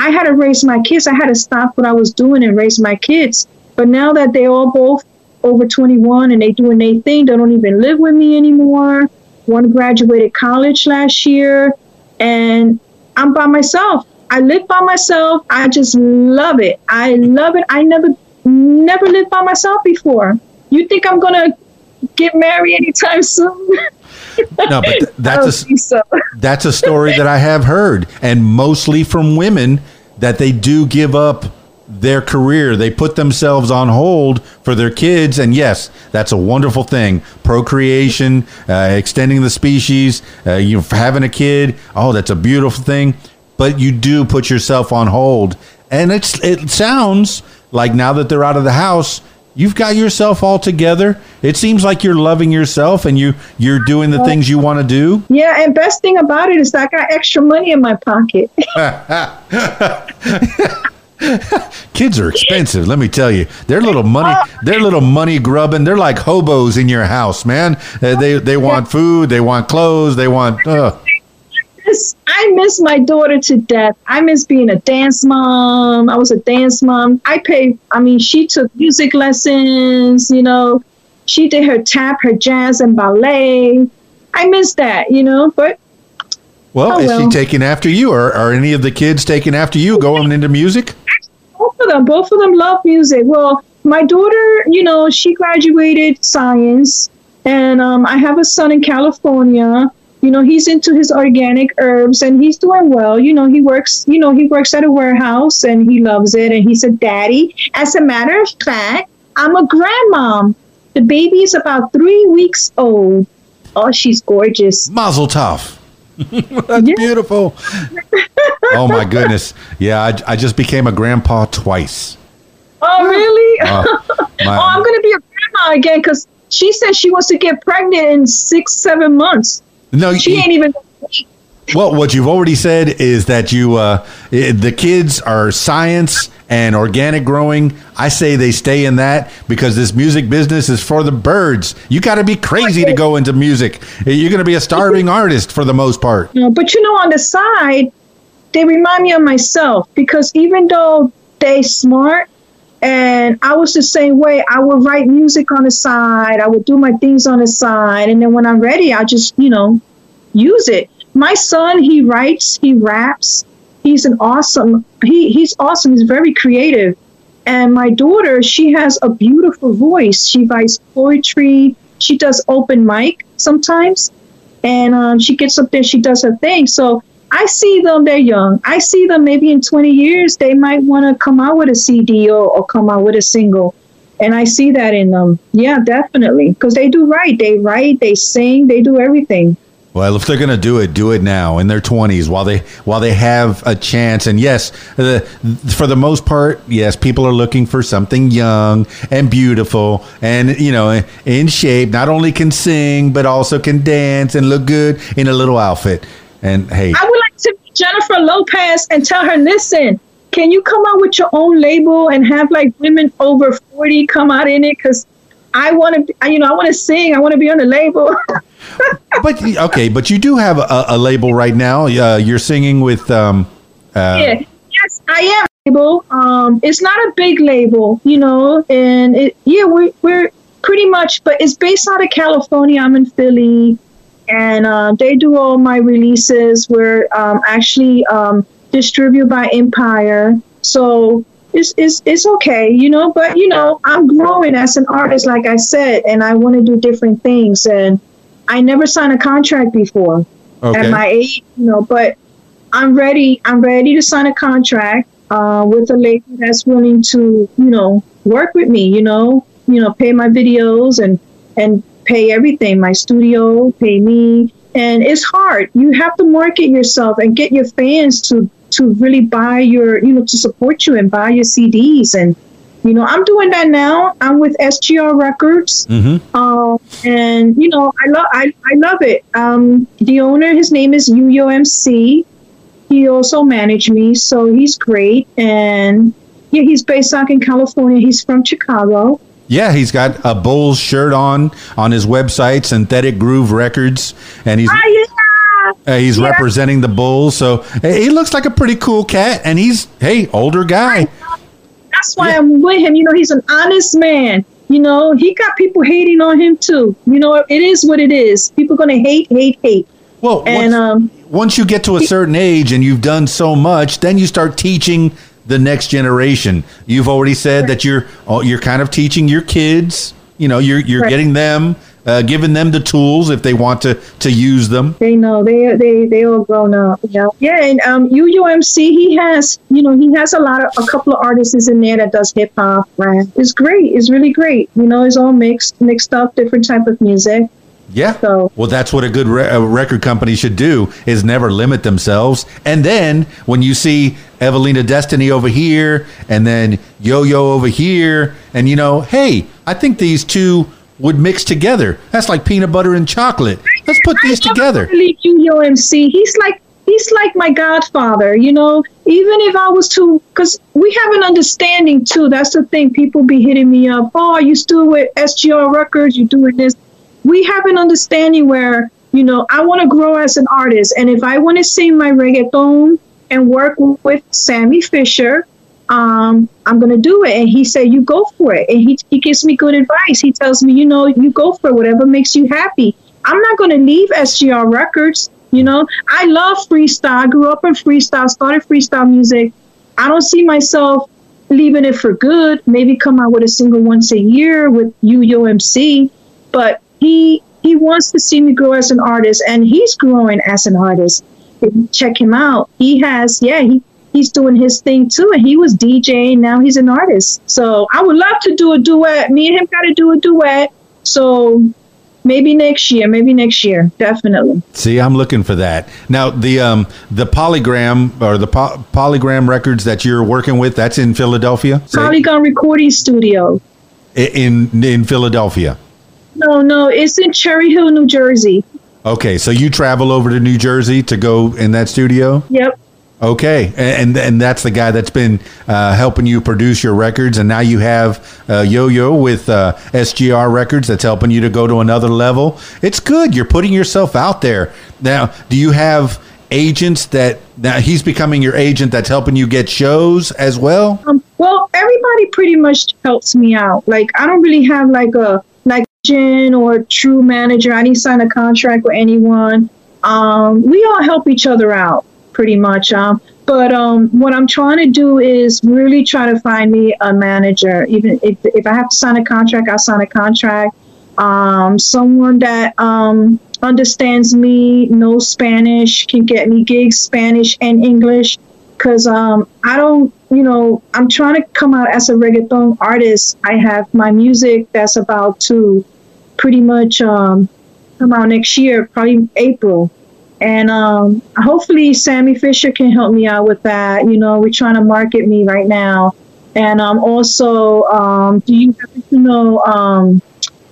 Speaker 5: I had to raise my kids. I had to stop what I was doing and raise my kids. But now that they all both over 21 and they doing their thing, they don't even live with me anymore. One graduated college last year, and I'm by myself. I live by myself. I just love it. I love it. I never, never lived by myself before. You think I'm gonna get married anytime soon?
Speaker 4: No, but th- that's a,
Speaker 5: so.
Speaker 4: that's a story that I have heard, and mostly from women that they do give up their career. They put themselves on hold for their kids, and yes, that's a wonderful thing. Procreation, uh, extending the species, uh, you having a kid. Oh, that's a beautiful thing. But you do put yourself on hold, and it's it sounds like now that they're out of the house. You've got yourself all together. It seems like you're loving yourself and you you're doing the things you want to do.
Speaker 5: Yeah, and best thing about it is I got extra money in my pocket.
Speaker 4: Kids are expensive, let me tell you. They're little money. They're little money grubbing. They're like hobos in your house, man. Uh, they they want food. They want clothes. They want. Uh,
Speaker 5: miss- I miss my daughter to death. I miss being a dance mom. I was a dance mom. I pay. I mean, she took music lessons. You know, she did her tap, her jazz, and ballet. I miss that. You know, but
Speaker 4: well,
Speaker 5: Oh,
Speaker 4: is
Speaker 5: well.
Speaker 4: she taking after you, or are any of the kids taking after you, going into music?
Speaker 5: both of them, both of them love music. Well, my daughter, you know, she graduated science, and um, I have a son in California. You know, he's into his organic herbs, and he's doing well. You know, he works. You know, he works at a warehouse, and he loves it. And he's a "Daddy, as a matter of fact, I'm a grandmom. The baby is about three weeks old. Oh, she's gorgeous.
Speaker 4: Mazel tov. That's beautiful. oh my goodness. Yeah, I, I just became a grandpa twice.
Speaker 5: Oh, really?
Speaker 4: Uh, my-
Speaker 5: oh, I'm gonna be a grandma again because she said she wants to get pregnant in six, seven months.
Speaker 4: No,
Speaker 5: She
Speaker 4: you-
Speaker 5: ain't even.
Speaker 4: Well, what you've already said is that you uh, the kids are science and organic growing. I say they stay in that because this music business is for the birds. You got to be crazy to go into music. You're going to be a starving artist for the most part.
Speaker 5: Know, but you know, on the side, they remind me of myself because even though they smart and I was the same way, I would write music on the side. I would do my things on the side, and then when I'm ready, I just you know use it. My son, he writes, he raps. He's an awesome. He he's awesome. He's very creative. And my daughter, she has a beautiful voice. She writes poetry. She does open mic sometimes, and um, she gets up there. She does her thing. So I see them. They're young. I see them. Maybe in 20 years, they might want to come out with a CD or, or come out with a single. And I see that in them. Yeah, definitely. Because they do write. They write. They sing. They do everything.
Speaker 4: Well, if they're going to do it, do it now in their 20s while they while they have a chance. And yes, for the most part, yes, people are looking for something young and beautiful and you know in shape. Not only can sing but also can dance and look good in a little outfit. And hey,
Speaker 5: I would like to meet Jennifer Lopez and tell her, listen, can you come out with your own label and have like women over 40 come out in it? Because I want to, you know, I want to sing. I want to be on the label.
Speaker 4: but okay, but you do have a, a label right now. Uh, you're singing with um, uh,
Speaker 5: yeah. Yes, I am label. Um, it's not a big label, you know, and it, yeah, we're, we're pretty much, but it's based out of California. I'm in Philly, and uh, they do all my releases. We're um, actually um, distributed by Empire, so it's, it's it's okay, you know. But you know, I'm growing as an artist, like I said, and I want to do different things. And I never signed a contract before
Speaker 4: okay.
Speaker 5: at my age, you know, but I'm ready. I'm ready to sign a contract uh, with a label that's willing to, you know, work with me. You know, you know, pay my videos and and pay everything, my studio, pay me. And it's hard. You have to market yourself and get your fans to to really buy your, you know, to support you and buy your CDs. And you know, I'm doing that now. I'm with SGR Records.
Speaker 4: Mm-hmm.
Speaker 5: Um, and you know, I love I, I love it. Um, the owner, his name is Yuyo MC. He also managed me, so he's great. And yeah, he's based out in California. He's from Chicago.
Speaker 4: Yeah, he's got a Bulls shirt on on his website, Synthetic Groove Records, and he's
Speaker 5: Ah, yeah.
Speaker 4: uh, he's
Speaker 5: Yeah.
Speaker 4: representing the Bulls. So he looks like a pretty cool cat, and he's hey older guy.
Speaker 5: That's why I'm with him. You know, he's an honest man. You know, he got people hating on him too. You know, it is what it is. People gonna hate, hate, hate.
Speaker 4: Well,
Speaker 5: And
Speaker 4: once,
Speaker 5: um,
Speaker 4: once you get to a certain age and you've done so much, then you start teaching the next generation. You've already said that you're oh, you're kind of teaching your kids. You know, you're you're
Speaker 5: Right.
Speaker 4: getting them, uh, giving them the tools if they want to to use them.
Speaker 5: They know they they they all grown up. Yeah, yeah. And um, Yuyo MC, he has you know he has a lot of a couple of artists in there that does hip hop, rap. It's great. It's really great. You know, it's all mixed mixed up, different type of music.
Speaker 4: Yeah.
Speaker 5: So-
Speaker 4: well, that's what a good re- a record company should do is never limit themselves. And then when you see Evalina Destiny over here and then Yo Yo over here, and you know, hey, I think these two would mix together. That's like peanut butter and chocolate. Let's put these together.
Speaker 5: I never
Speaker 4: together.
Speaker 5: Believe Yuyo MC. He's like he's like my godfather. You know, even if I was to, because we have an understanding too. That's the thing. People be hitting me up. Oh, are you still with SGR Records? You doing this? We have an understanding where you know I want to grow as an artist, and if I want to sing my reggaeton and work with Sammy Fisher. Um, I'm gonna do it, and he said, "You go for it." And he he gives me good advice. He tells me, "You know, you go for whatever makes you happy." I'm not going to leave SGR Records. You know, I love freestyle. I grew up in freestyle, started freestyle music. I don't see myself leaving it for good. Maybe come out with a single once a year with Yuyo MC. But he he wants to see me grow as an artist, and he's growing as an artist. Check him out. He has, yeah, he he's doing his thing too, and he was DJing. Now he's an artist. So I would love to do a duet. Me and him got to do a duet. So maybe next year. Maybe next year. Definitely.
Speaker 4: See, I'm looking for that. Now the um the polygram or the po- polygram records that you're working with that's in Philadelphia.
Speaker 5: Polygon Recording Studio.
Speaker 4: In in Philadelphia.
Speaker 5: No, no, it's in Cherry Hill, New Jersey.
Speaker 4: Okay, so you travel over to New Jersey to go in that studio?
Speaker 5: Yep.
Speaker 4: Okay, and and that's the guy that's been uh, helping you produce your records, and now you have uh, Yo Yo with uh, SGR Records that's helping you to go to another level. It's good. You're putting yourself out there. Now, do you have agents that now he's becoming your agent that's helping you get shows as well?
Speaker 5: Um, well, everybody pretty much helps me out. Like I don't really have like a or true manager. I didn't sign a contract with anyone. Um, we all help each other out pretty much. Um, but um, what I'm trying to do is really try to find me a manager. Even if, if I have to sign a contract, I'll sign a contract. Um, someone that um, understands me, knows Spanish, can get me gigs, Spanish and English. Because um, I don't, you know, I'm trying to come out as a reggaeton artist. I have my music that's about to pretty much um, come out next year, probably April. And um, hopefully, Sammy Fisher can help me out with that. You know, we're trying to market me right now. And um, also, um, do you happen to know um,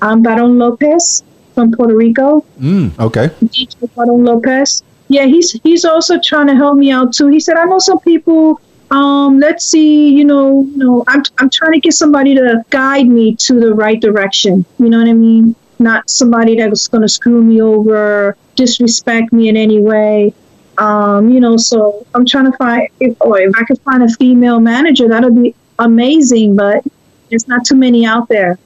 Speaker 5: I'm Baron Lopez from Puerto Rico?
Speaker 4: Mm, okay.
Speaker 5: DJ Baron Lopez. Yeah, he's he's also trying to help me out too. He said, I know some people. Um, let's see, you know, you know, I'm I'm trying to get somebody to guide me to the right direction. You know what I mean? Not somebody that's going to screw me over disrespect me in any way. Um, you know, so I'm trying to find if or if I could find a female manager, that'd be amazing. But there's not too many out there.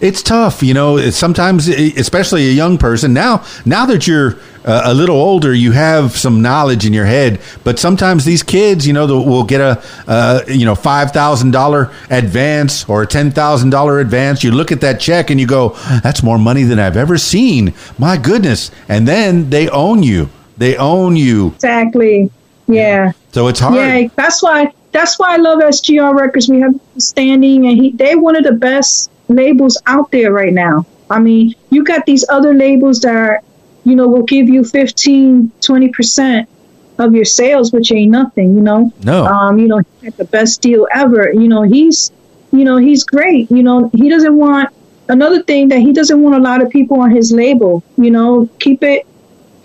Speaker 4: It's tough, you know. Sometimes, especially a young person. Now, now that you're uh, a little older, you have some knowledge in your head. But sometimes these kids, you know, will get a, uh, you know, five thousand dollar advance or a ten thousand dollar advance. You look at that check and you go, "That's more money than I've ever seen." My goodness! And then they own you. They own you.
Speaker 5: Exactly. Yeah.
Speaker 4: So it's hard.
Speaker 5: Yeah, that's why. That's why I love SGR Records. We have standing, and he, they one of the best labels out there right now. I mean, you got these other labels that are, you know, will give you 15, 20% of your sales, which ain't nothing, you know?
Speaker 4: No.
Speaker 5: Um, you know, he the best deal ever. You know, he's, you know, he's great. You know, he doesn't want, another thing that he doesn't want a lot of people on his label, you know, keep it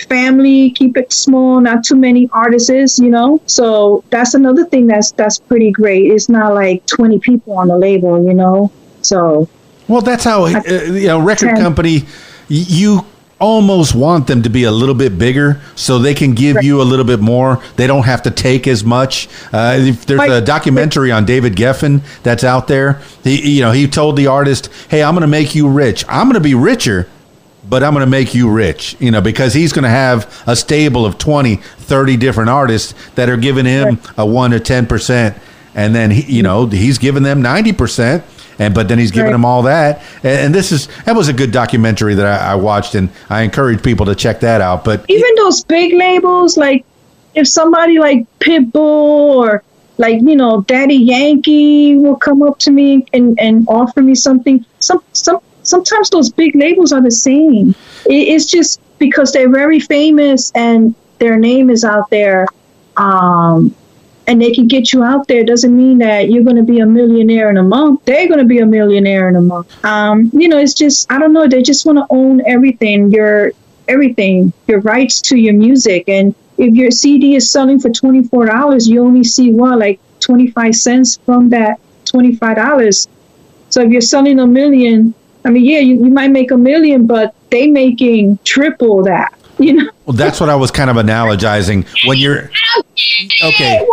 Speaker 5: family, keep it small, not too many artists, you know. So that's another thing that's that's pretty great. It's not like 20 people on the label, you know. So,
Speaker 4: well, that's how uh, you know record company. You almost want them to be a little bit bigger so they can give right. you a little bit more. They don't have to take as much. Uh, if there's a documentary on David Geffen that's out there. He, you know, he told the artist, "Hey, I'm going to make you rich. I'm going to be richer." But I'm going to make you rich, you know, because he's going to have a stable of 20, 30 different artists that are giving him right. a 1 to 10%. And then, he, you know, he's giving them 90% and but then he's giving right. them all that. And, and, this is that was a good documentary that I, I, watched, and I encourage people to check that out. But
Speaker 5: even those big labels, like if somebody like Pitbull or like you know Daddy Yankee will come up to me and and offer me something. Some some sometimes those big labels are the same. It, it's just because they're very famous and their name is out there. Um, and they can get you out there doesn't mean that you're going to be a millionaire in a month. They're going to be a millionaire in a month. Um, you know, it's just I don't know. They just want to own everything. Your everything, your rights to your music, and if your CD is selling for twenty four dollars, you only see what like twenty five cents from that twenty five dollars. So if you're selling a million, I mean, yeah, you, you might make a million, but they making triple that. You know.
Speaker 4: Well, that's what I was kind of analogizing. When you're okay,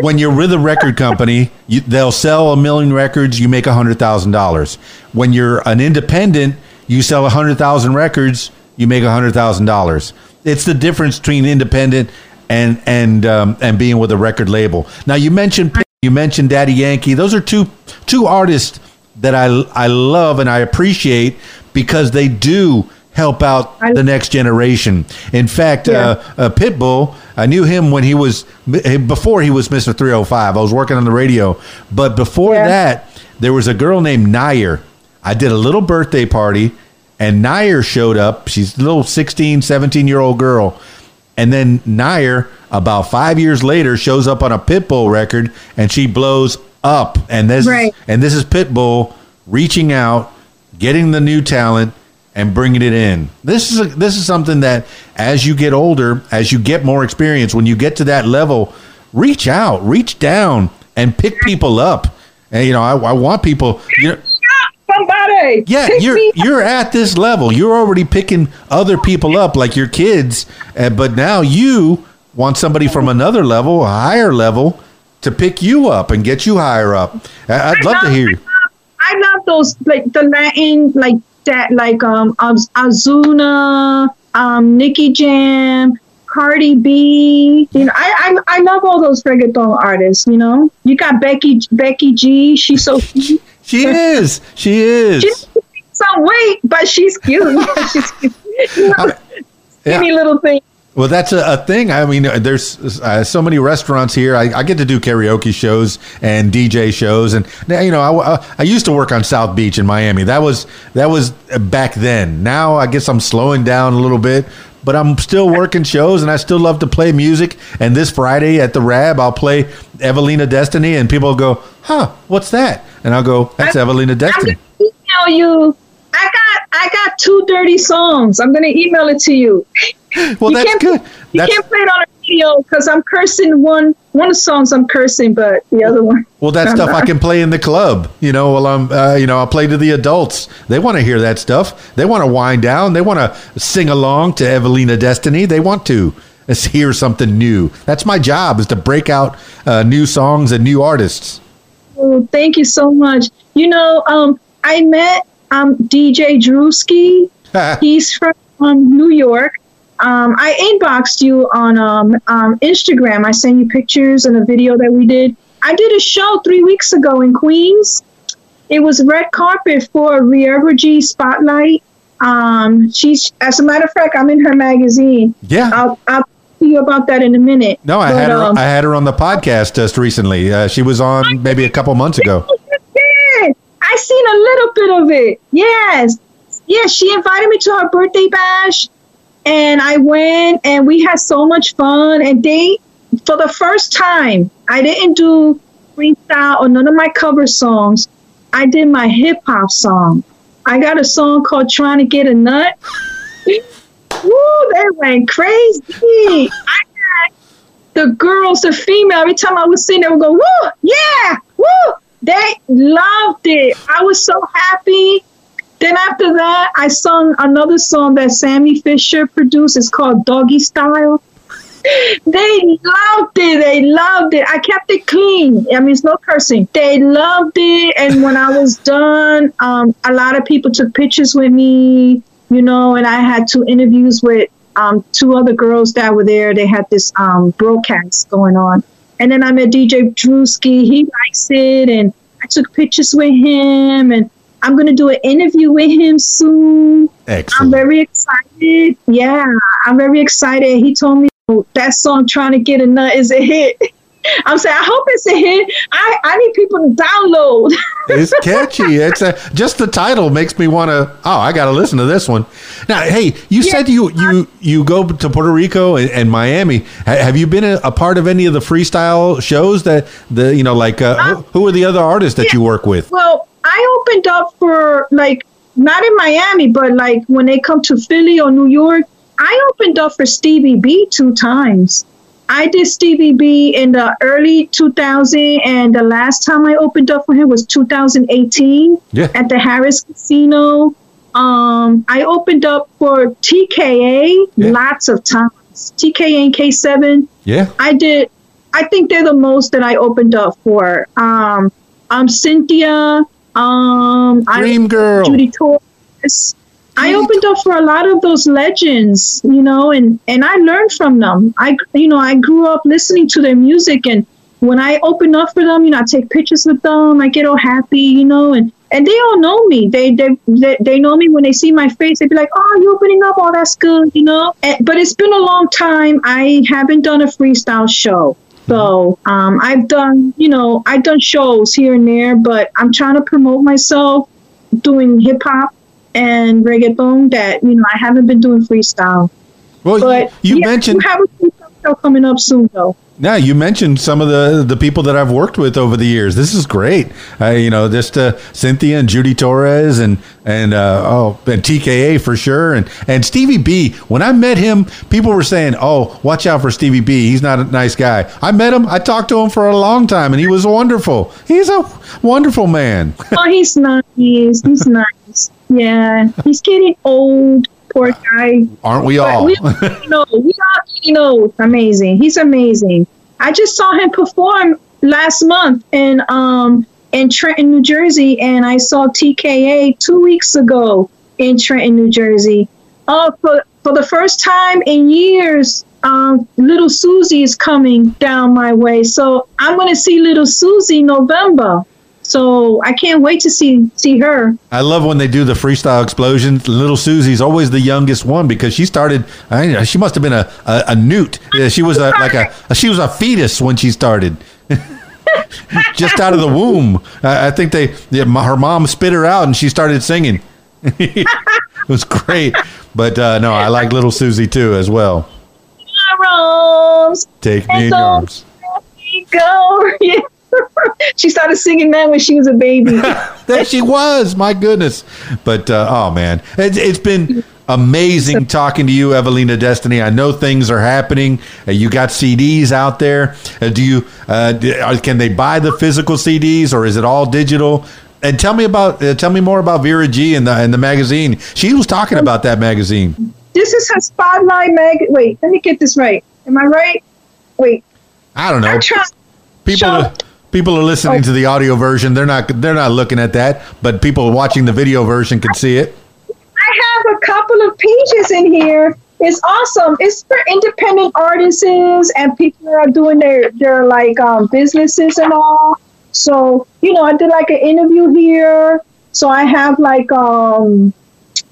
Speaker 4: when you're with a record company, you, they'll sell a million records. You make a hundred thousand dollars. When you're an independent, you sell a hundred thousand records. You make a hundred thousand dollars. It's the difference between independent and and um, and being with a record label. Now you mentioned You mentioned Daddy Yankee. Those are two two artists that I I love and I appreciate because they do help out the next generation. In fact,
Speaker 5: Yeah.
Speaker 4: uh, uh, Pitbull, I knew him when he was before he was Mr. 305. I was working on the radio, but before
Speaker 5: Yeah.
Speaker 4: that, there was a girl named Nayer. I did a little birthday party, and Nayer showed up. She's a little 16, 17 year old girl. And then Nayer, about five years later, shows up on a Pitbull record, and she blows up. And this,
Speaker 5: Right.
Speaker 4: and this is Pitbull reaching out, getting the new talent, and bringing it in. This is a, this is something that, as you get older, as you get more experience, when you get to that level, reach out, reach down, and pick people up. And you know, I, I want people. You know,
Speaker 5: Somebody.
Speaker 4: yeah, you're you're at this level. You're already picking other people up like your kids, uh, but now you want somebody from another level, a higher level, to pick you up and get you higher up. I- I'd love to hear you.
Speaker 5: I love those like the Latin like that like um Ozuna, um Nicky Jam, Cardi B. You know, I, I I love all those reggaeton artists. You know, you got Becky Becky G. She's so cute.
Speaker 4: She is. She is.
Speaker 5: She's some weight, but she's cute. she's cute. You know,
Speaker 4: I- yeah.
Speaker 5: skinny little thing.
Speaker 4: Well, that's a, a thing. I mean, there's uh, so many restaurants here. I, I get to do karaoke shows and DJ shows, and you know, I, I used to work on South Beach in Miami. That was that was back then. Now I guess I'm slowing down a little bit, but I'm still working shows, and I still love to play music. And this Friday at the Rab, I'll play Evalina Destiny, and people go, "Huh, what's that?" And I'll go, "That's
Speaker 5: Evalina
Speaker 4: Destiny."
Speaker 5: you. I got I got two dirty songs. I'm gonna email it to you.
Speaker 4: Well,
Speaker 5: you
Speaker 4: that's good.
Speaker 5: You
Speaker 4: That's,
Speaker 5: can't play it on a radio because I'm cursing one one of the songs. I'm cursing, but the other one.
Speaker 4: Well, that
Speaker 5: I'm
Speaker 4: stuff I can play in the club. You know, while I'm, uh, you know, I'll play to the adults. They want to hear that stuff. They want to wind down. They want to sing along to Evalina Destiny. They want to hear something new. That's my job is to break out uh, new songs and new artists.
Speaker 5: Oh, thank you so much. You know, um, I met um, DJ Drewski. He's from um, New York. Um, I inboxed you on um, um, Instagram. I sent you pictures and a video that we did. I did a show three weeks ago in Queens. It was red carpet for Rierva G Spotlight. Um, she's, as a matter of fact, I'm in her magazine.
Speaker 4: Yeah.
Speaker 5: I'll, I'll tell you about that in a minute.
Speaker 4: No, I
Speaker 5: But,
Speaker 4: had her.
Speaker 5: um,
Speaker 4: I had her on the podcast just recently. Uh, she was on maybe a couple months ago.
Speaker 5: Seen a little bit of it. Yes. Yes, she invited me to her birthday bash and I went and we had so much fun and they for the first time I didn't do freestyle or none of my cover songs. I did my hip hop song. I got a song called Trying to Get a Nut. Woo, they went crazy. I got the girls, the female, every time I was sing, they would go, woo, yeah, woo. They loved it. I was so happy. Then after that, I sung another song that Sammy Fisher produced. It's called Doggy Style. They loved it. They loved it. I kept it clean. I mean, it's no cursing. They loved it. And when I was done, um, a lot of people took pictures with me, you know, and I had two interviews with um, two other girls that were there. They had this um, broadcast going on. And then I met DJ Drewski. He likes it. And I took pictures with him. And I'm going to do an interview with him soon. I'm very excited. Yeah, I'm very excited. He told me that song "Trying to Get a Nut" is a hit. I'm saying I hope it's a hit. I, I need people to download.
Speaker 4: It's catchy. It's a, just the title makes me want to. Oh, I got to listen to this one. Now, hey, you said you you you go to Puerto Rico and, and Miami. Have you been a, a part of any of the freestyle shows that the you know like uh, who, who are the other artists that you work with?
Speaker 5: well, I opened up for like not in Miami, but like when they come to Philly or New York, I opened up for Stevie B two times. I did Stevie B in the early 2000, and the last time I opened up for him was 2018
Speaker 4: Yeah.
Speaker 5: at the Harrah's Casino. Um, I opened up for TKA
Speaker 4: Yeah.
Speaker 5: lots of times. TKA and K7.
Speaker 4: Yeah.
Speaker 5: I did. I think they're the most that I opened up for. Um, um, Cynthia. Um, I,
Speaker 4: Dream Girl.
Speaker 5: Judy Torres. I opened up for a lot of those legends, you know, and and I learned from them. I, you know, I grew up listening to their music, and when I open up for them, you know, I take pictures with them. I get all happy, you know, and and they all know me. They they they, they know me when they see my face. They be like, "Oh, you opening up? Oh, that's good," you know. And, but it's been a long time. I haven't done a freestyle show. So um, I've done, you know, I've done shows here and there, but I'm trying to promote myself doing hip hop and reggaeton. That you know, I haven't been doing freestyle.
Speaker 4: Well,
Speaker 5: But
Speaker 4: you
Speaker 5: yeah,
Speaker 4: mentioned
Speaker 5: we have a freestyle show coming up soon, though.
Speaker 4: Yeah, you mentioned some of the the people that I've worked with over the years. This is great. Uh, you know, just uh, Cynthia and Judy Torres and and uh, oh and TKA for sure and and Stevie B. When I met him, people were saying, "Oh, watch out for Stevie B. He's not a nice guy." I met him. I talked to him for a long time, and he was wonderful. He's a wonderful man.
Speaker 5: Oh, he's nice. He's nice. Yeah, he's getting old. Poor guy.
Speaker 4: Aren't we all?
Speaker 5: we already know. We already know. Amazing. He's amazing. I just saw him perform last month in um in Trenton, New Jersey, and I saw TKA two weeks ago in Trenton, New Jersey. Oh, for for the first time in years, um, little Susie is coming down my way. So I'm gonna see little Susie November. So I can't wait to see see her.
Speaker 4: I love when they do the freestyle explosions. Little Susie's always the youngest one because she started. I know, she must have been a a, a newt. She was a, like a she was a fetus when she started. Just out of the womb, I, I think they yeah, my, her mom spit her out and she started singing. it was great, but uh, no, I like Little Susie too as well.
Speaker 5: Arms,
Speaker 4: Take me in your arms.
Speaker 5: go. She started singing that when she was a baby.
Speaker 4: there she was. My goodness. But uh, oh man, it's, it's been amazing talking to you, Evalina Destiny. I know things are happening. Uh, you got CDs out there. Uh, do you? Uh, uh, can they buy the physical CDs or is it all digital? And tell me about. Uh, tell me more about Vera G and the and the magazine. She was talking about that magazine.
Speaker 5: this is her spotlight mag. Wait, let me get this right. Am I right? Wait,
Speaker 4: I don't know. People.
Speaker 5: Show-
Speaker 4: people are listening
Speaker 5: Oh.
Speaker 4: to the audio version. They're not. They're not looking at that. But people watching the video version can see it.
Speaker 5: I have a couple of pages in here. It's awesome. It's for independent artists and people that are doing their their like um, businesses and all. So you know, I did like an interview here. So I have like um,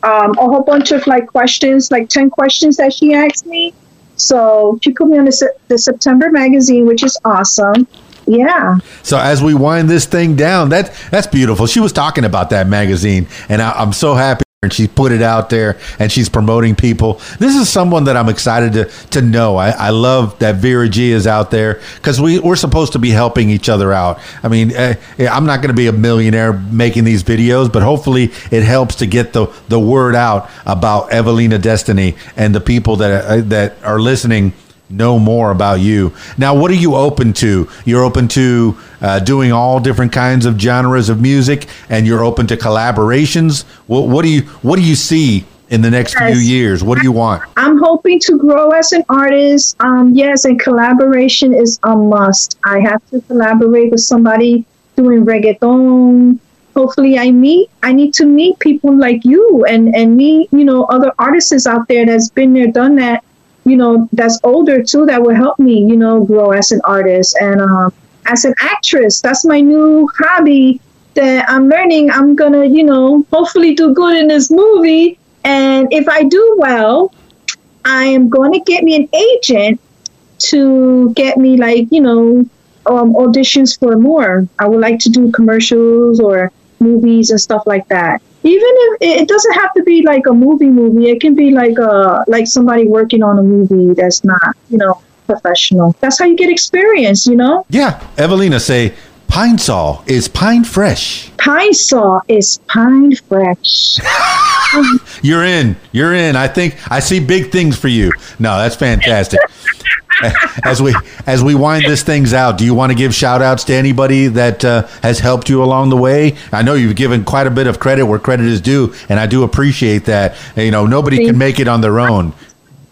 Speaker 5: um, a whole bunch of like questions, like ten questions that she asked me. So she put me on the, the September magazine, which is awesome. Yeah.
Speaker 4: So as we wind this thing down, that that's beautiful. She was talking about that magazine, and I, I'm so happy. And she put it out there, and she's promoting people. This is someone that I'm excited to to know. I, I love that Vera G is out there because we we're supposed to be helping each other out. I mean, eh, I'm not going to be a millionaire making these videos, but hopefully it helps to get the the word out about Evalina Destiny and the people that uh, that are listening know more about you. Now, what are you open to? You're open to uh, doing all different kinds of genres of music, and you're open to collaborations. What, what do you What do you see in the next few years? What do you want?
Speaker 5: I'm hoping to grow as an artist. Um, yes, and collaboration is a must. I have to collaborate with somebody doing reggaeton. Hopefully, I meet. I need to meet people like you and and meet you know other artists out there that's been there, done that. You know, that's older too. That will help me. You know, grow as an artist and um, as an actress. That's my new hobby that I'm learning. I'm gonna you know hopefully do good in this movie. And if I do well, I am going to get me an agent to get me like you know um, auditions for more. I would like to do commercials or movies and stuff like that. Even if it doesn't have to be like a movie movie, it can be like a like somebody working on a movie that's not you know professional. That's how you get experience, you know.
Speaker 4: Yeah, Evalina, say Pine-Sol is pine fresh.
Speaker 5: Pine-Sol is pine fresh.
Speaker 4: You're in. You're in. I think I see big things for you. No, that's fantastic. As we as we wind this things out, do you want to give shout outs to anybody that uh, has helped you along the way? I know you've given quite a bit of credit where credit is due, and I do appreciate that. You know, nobody can make it on their own.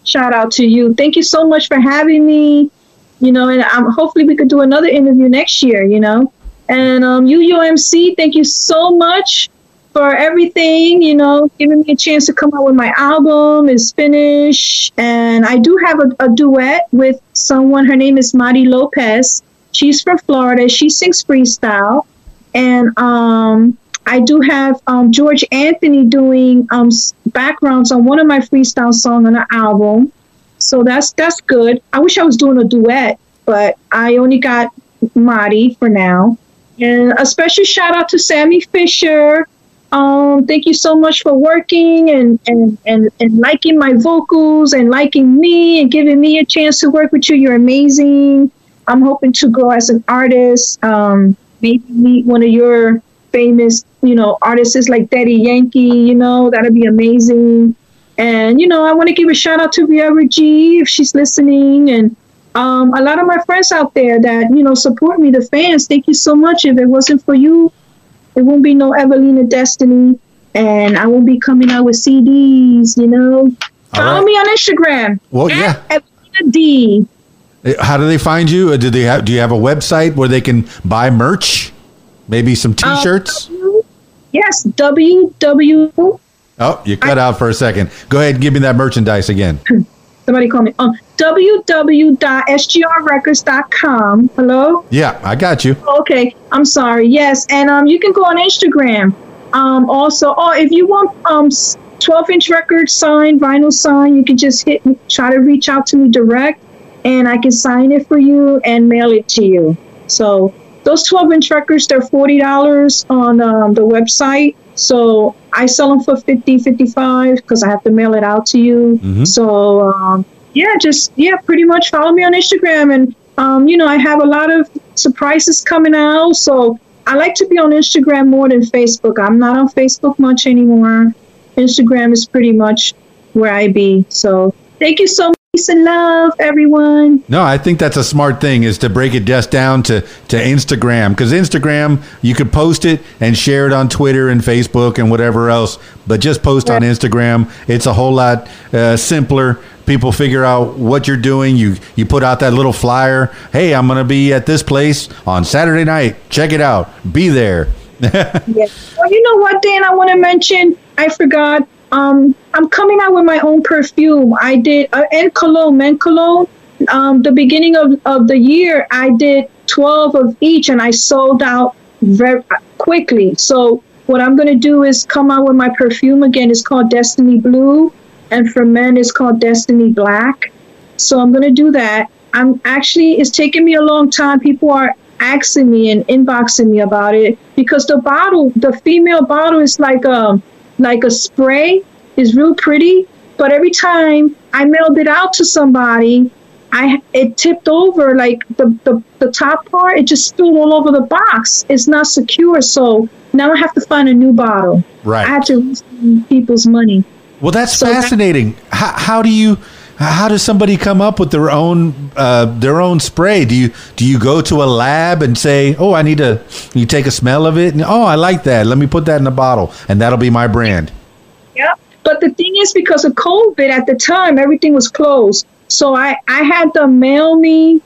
Speaker 5: shout out to you. Thank you so much for having me. You know, and um, hopefully we could do another interview next year. You know, and um, Yuyo MC, thank you so much for everything. You know, giving me a chance to come out with my album is finished, and I do have a, a duet with someone. Her name is Mari Lopez. She's from Florida. She sings freestyle, and um, I do have um, George Anthony doing um, backgrounds on one of my freestyle songs on the album. So that's that's good. I wish I was doing a duet, but I only got Marty for now. And a special shout out to Sammy Fisher. Um, thank you so much for working and, and, and, and liking my vocals and liking me and giving me a chance to work with you. You're amazing. I'm hoping to grow as an artist. Um, maybe meet one of your famous, you know, artists like Daddy Yankee, you know, that'd be amazing. And, you know, I want to give a shout out to Riera G if she's listening and um, a lot of my friends out there that, you know, support me, the fans. Thank you so much. If it wasn't for you, there won't be no Evalina Destiny and I won't be coming out with CDs, you know. Follow
Speaker 4: right.
Speaker 5: me on Instagram.
Speaker 4: Well, yeah.
Speaker 5: Evalina D.
Speaker 4: Uh, How do they find you? Uh, Do they have? Do you have a website where they can buy merch? Maybe some
Speaker 5: Uh,
Speaker 4: T-shirts.
Speaker 5: Yes, www.
Speaker 4: oh, you cut out for a second. Go ahead and give me that merchandise again.
Speaker 5: Somebody call me. Um, www.sgrrecords.com. Hello.
Speaker 4: Yeah, I got you.
Speaker 5: Okay, I'm sorry. Yes, and um, you can go on Instagram. Um, also, oh, if you want um, 12 inch record signed, vinyl signed, you can just hit me, try to reach out to me direct, and I can sign it for you and mail it to you. So those 12 inch records, they're forty dollars on um, the website. So I sell them for 50 55 because I have to mail it out to you. So um, yeah, just yeah, pretty much follow me on Instagram, and um, you know I have a lot of surprises coming out. So I like to be on Instagram more than Facebook. I'm not on Facebook much anymore. Instagram is pretty much where I be. So thank you so much. Peace and love, everyone.
Speaker 4: No, I think that's a smart thing is to break it just down to, to Instagram because Instagram you could post it and share it on Twitter and Facebook and whatever else, but just post on Instagram. It's a whole lot uh, simpler. People figure out what you're doing. You you put out that little flyer. Hey, I'm gonna be at this place on Saturday night. Check it out. Be there.
Speaker 5: Yeah. Well, you know what, Dan? I want to mention. I forgot. Um, I'm coming out with my own perfume. I did uh, and cologne, men cologne. Um, the beginning of, of the year, I did 12 of each, and I sold out very quickly. So what I'm going to do is come out with my perfume again. It's called Destiny Blue, and for men, it's called Destiny Black. So I'm going to do that. I'm actually, it's taking me a long time. People are asking me and inboxing me about it because the bottle, the female bottle is like a, like a spray, is real pretty. But every time I mailed it out to somebody, I it tipped over like the, the, the top part, it just spilled all over the box. It's not secure. So now I have to find a new bottle.
Speaker 4: Right.
Speaker 5: I have to people's money.
Speaker 4: Well, that's
Speaker 5: So that-
Speaker 4: fascinating. how, how do you? How does somebody come up with their own uh, their own spray? Do you do you go to a lab and say, "Oh, I need to"? You take a smell of it, and oh, I like that. Let me put that in a bottle, and that'll be my brand.
Speaker 5: Yep. But the thing is, because of COVID at the time, everything was closed. So I, I had to mail me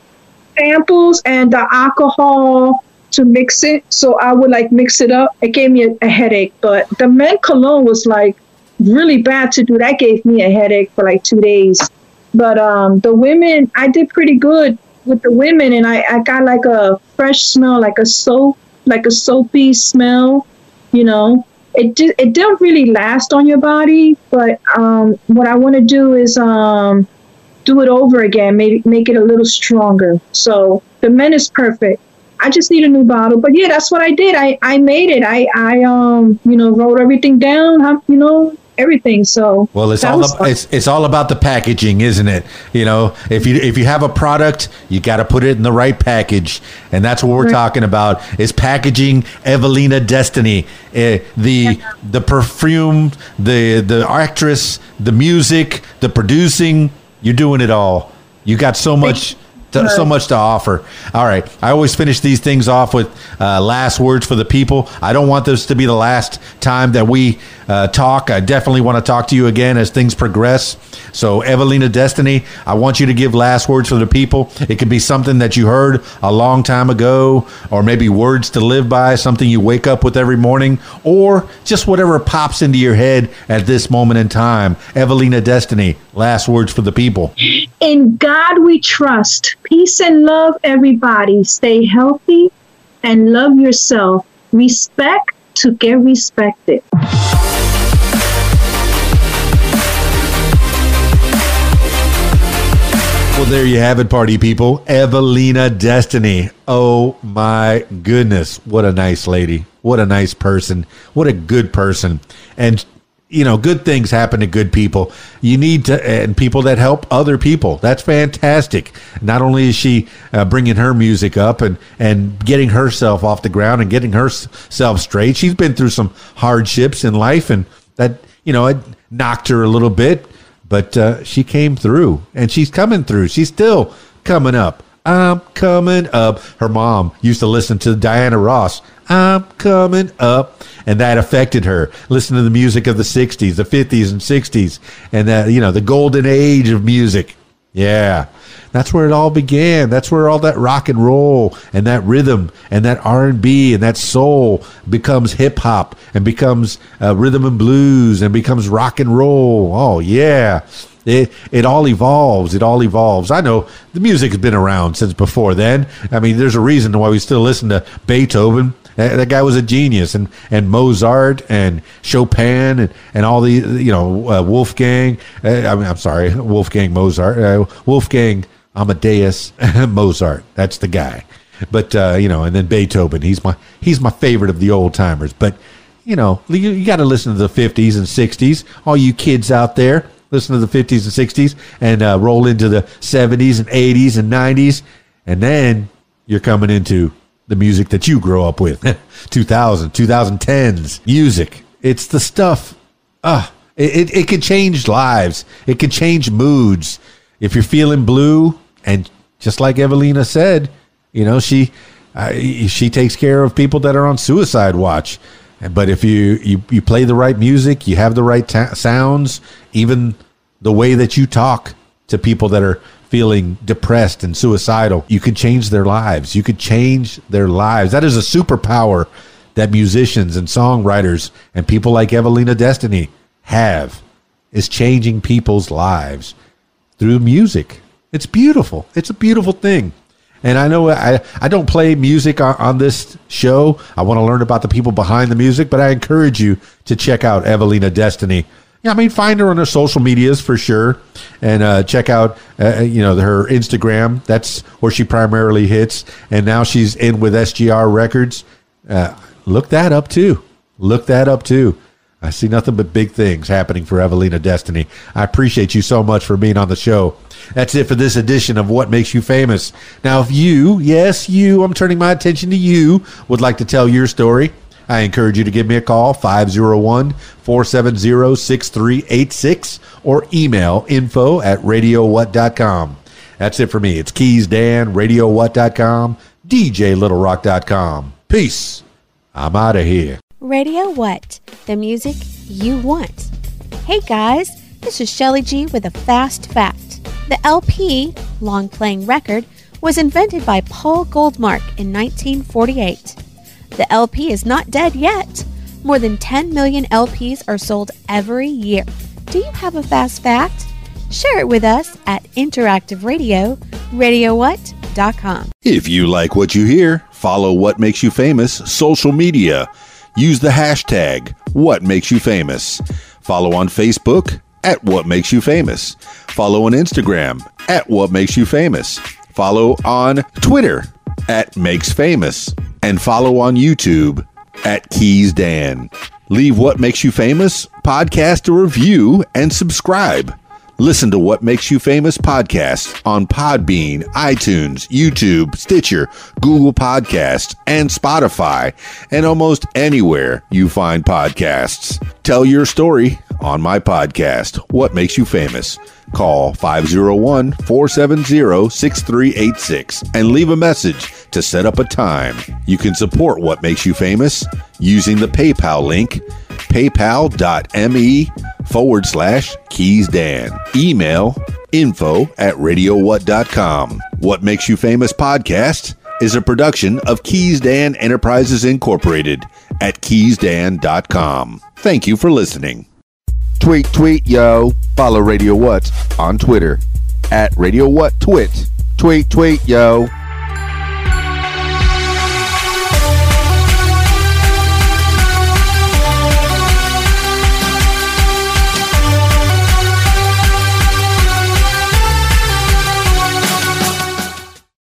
Speaker 5: samples and the alcohol to mix it. So I would like mix it up. It gave me a, a headache. But the men cologne was like really bad to do. That gave me a headache for like two days. But um, the women, I did pretty good with the women, and I, I got like a fresh smell, like a soap, like a soapy smell. You know, it di- it didn't really last on your body, but um, what I want to do is um, do it over again, maybe make it a little stronger. So the men is perfect. I just need a new bottle, but yeah, that's what I did. I, I made it. I I um you know wrote everything down. You know everything. So
Speaker 4: Well, it's all it's it's all about the packaging, isn't it? You know, if you if you have a product, you got to put it in the right package, and that's what we're
Speaker 5: Right.
Speaker 4: talking about is packaging. Evalina Destiny, uh, the the perfume, the the actress, the music, the producing. You're doing it all. You got so much. To- So much to offer. All right. I always finish these things off with uh, last words for the people. I don't want this to be the last time that we uh, talk. I definitely want to talk to you again as things progress. So, Evalina Destiny, I want you to give last words for the people. It could be something that you heard a long time ago, or maybe words to live by, something you wake up with every morning, or just whatever pops into your head at this moment in time. Evalina Destiny, last words for the people.
Speaker 5: In God we trust. Peace and love, everybody. Stay healthy and love yourself. Respect to get respected.
Speaker 4: Well, there you have it, party people. Evalina Destiny. Oh my goodness. What a nice lady. What a nice person. What a good person. And, you know, good things happen to good people. You need to, and people that help other people. That's fantastic. Not only is she uh, bringing her music up and, and getting herself off the ground and getting herself straight, she's been through some hardships in life and that, you know, it knocked her a little bit but uh, she came through and she's coming through. She's still coming up. I'm coming up. Her mom used to listen to Diana Ross. I'm coming up. And that affected her. Listen to the music of the 60s, the 50s and 60s, and that, you know, the golden age of music. Yeah. That's where it all began. That's where all that rock and roll and that rhythm and that R and B and that soul becomes hip hop and becomes uh, rhythm and blues and becomes rock and roll. Oh yeah. It, it all evolves. It all evolves. I know the music has been around since before then. I mean, there's a reason why we still listen to Beethoven. That guy was a genius, and, and Mozart and Chopin and, and all the you know uh, Wolfgang. Uh, I mean, I'm sorry, Wolfgang Mozart. Uh, Wolfgang Amadeus Mozart. That's the guy. But uh, you know, and then Beethoven. He's my he's my favorite of the old timers. But you know, you, you got to listen to the '50s and '60s. All you kids out there, listen to the '50s and '60s, and uh, roll into the '70s and '80s and '90s, and then you're coming into the music that you grow up with. 2000 2010s music. It's the stuff. Ah uh, it, it, it can change lives. It can change moods. If you're feeling blue and just like Evalina said, you know, she uh, she takes care of people that are on suicide watch. But if you, you, you play the right music, you have the right sounds, even the way that you talk to people that are feeling depressed and suicidal, you could change their lives. You could change their lives. That is a superpower that musicians and songwriters and people like Evalina Destiny have is changing people's lives through music. It's beautiful. It's a beautiful thing. And I know I, I don't play music on, on this show. I want to learn about the people behind the music, but I encourage you to check out Evalina Destiny. Yeah, I mean, find her on her social medias for sure, and uh, check out uh, you know her Instagram. That's where she primarily hits, and now she's in with SGR Records. Uh, look that up too. Look that up too. I see nothing but big things happening for Evalina Destiny. I appreciate you so much for being on the show. That's it for this edition of What Makes You Famous. Now, if you, yes, you, I'm turning my attention to you, would like to tell your story, I encourage you to give me a call, 501 470 6386, or email info at radiowhat.com. That's it for me. It's Keys Dan, radiowhat.com, djlittlerock.com. Peace. I'm out of here.
Speaker 3: Radio What? The music you want. Hey guys, this is Shelly G with a fast fact. The LP, long playing record, was invented by Paul Goldmark in 1948. The LP is not dead yet. More than 10 million LPs are sold every year. Do you have a fast fact? Share it with us at Interactive Radio, radiowhat.com.
Speaker 4: If you like what you hear, follow What Makes You Famous social media. Use the hashtag What Makes You Famous. Follow on Facebook at What Makes You Famous. Follow on Instagram at What Makes You Famous. Follow on Twitter at Makes Famous. And follow on YouTube at Keys Dan. Leave What Makes You Famous podcast a review and subscribe. Listen to What Makes You Famous podcast on Podbean, iTunes, YouTube, Stitcher, Google Podcasts, and Spotify, and almost anywhere you find podcasts. Tell your story on my podcast, What Makes You Famous. Call 501 470 6386 and leave a message to set up a time. You can support What Makes You Famous using the PayPal link paypal.me forward slash keys dan. Email info at radiowhat.com. What Makes You Famous podcast is a production of Keys Dan Enterprises Incorporated at keysdan.com. Thank you for listening. Tweet, tweet, yo. Follow Radio What on Twitter at Radio What Twit. Tweet, tweet, yo.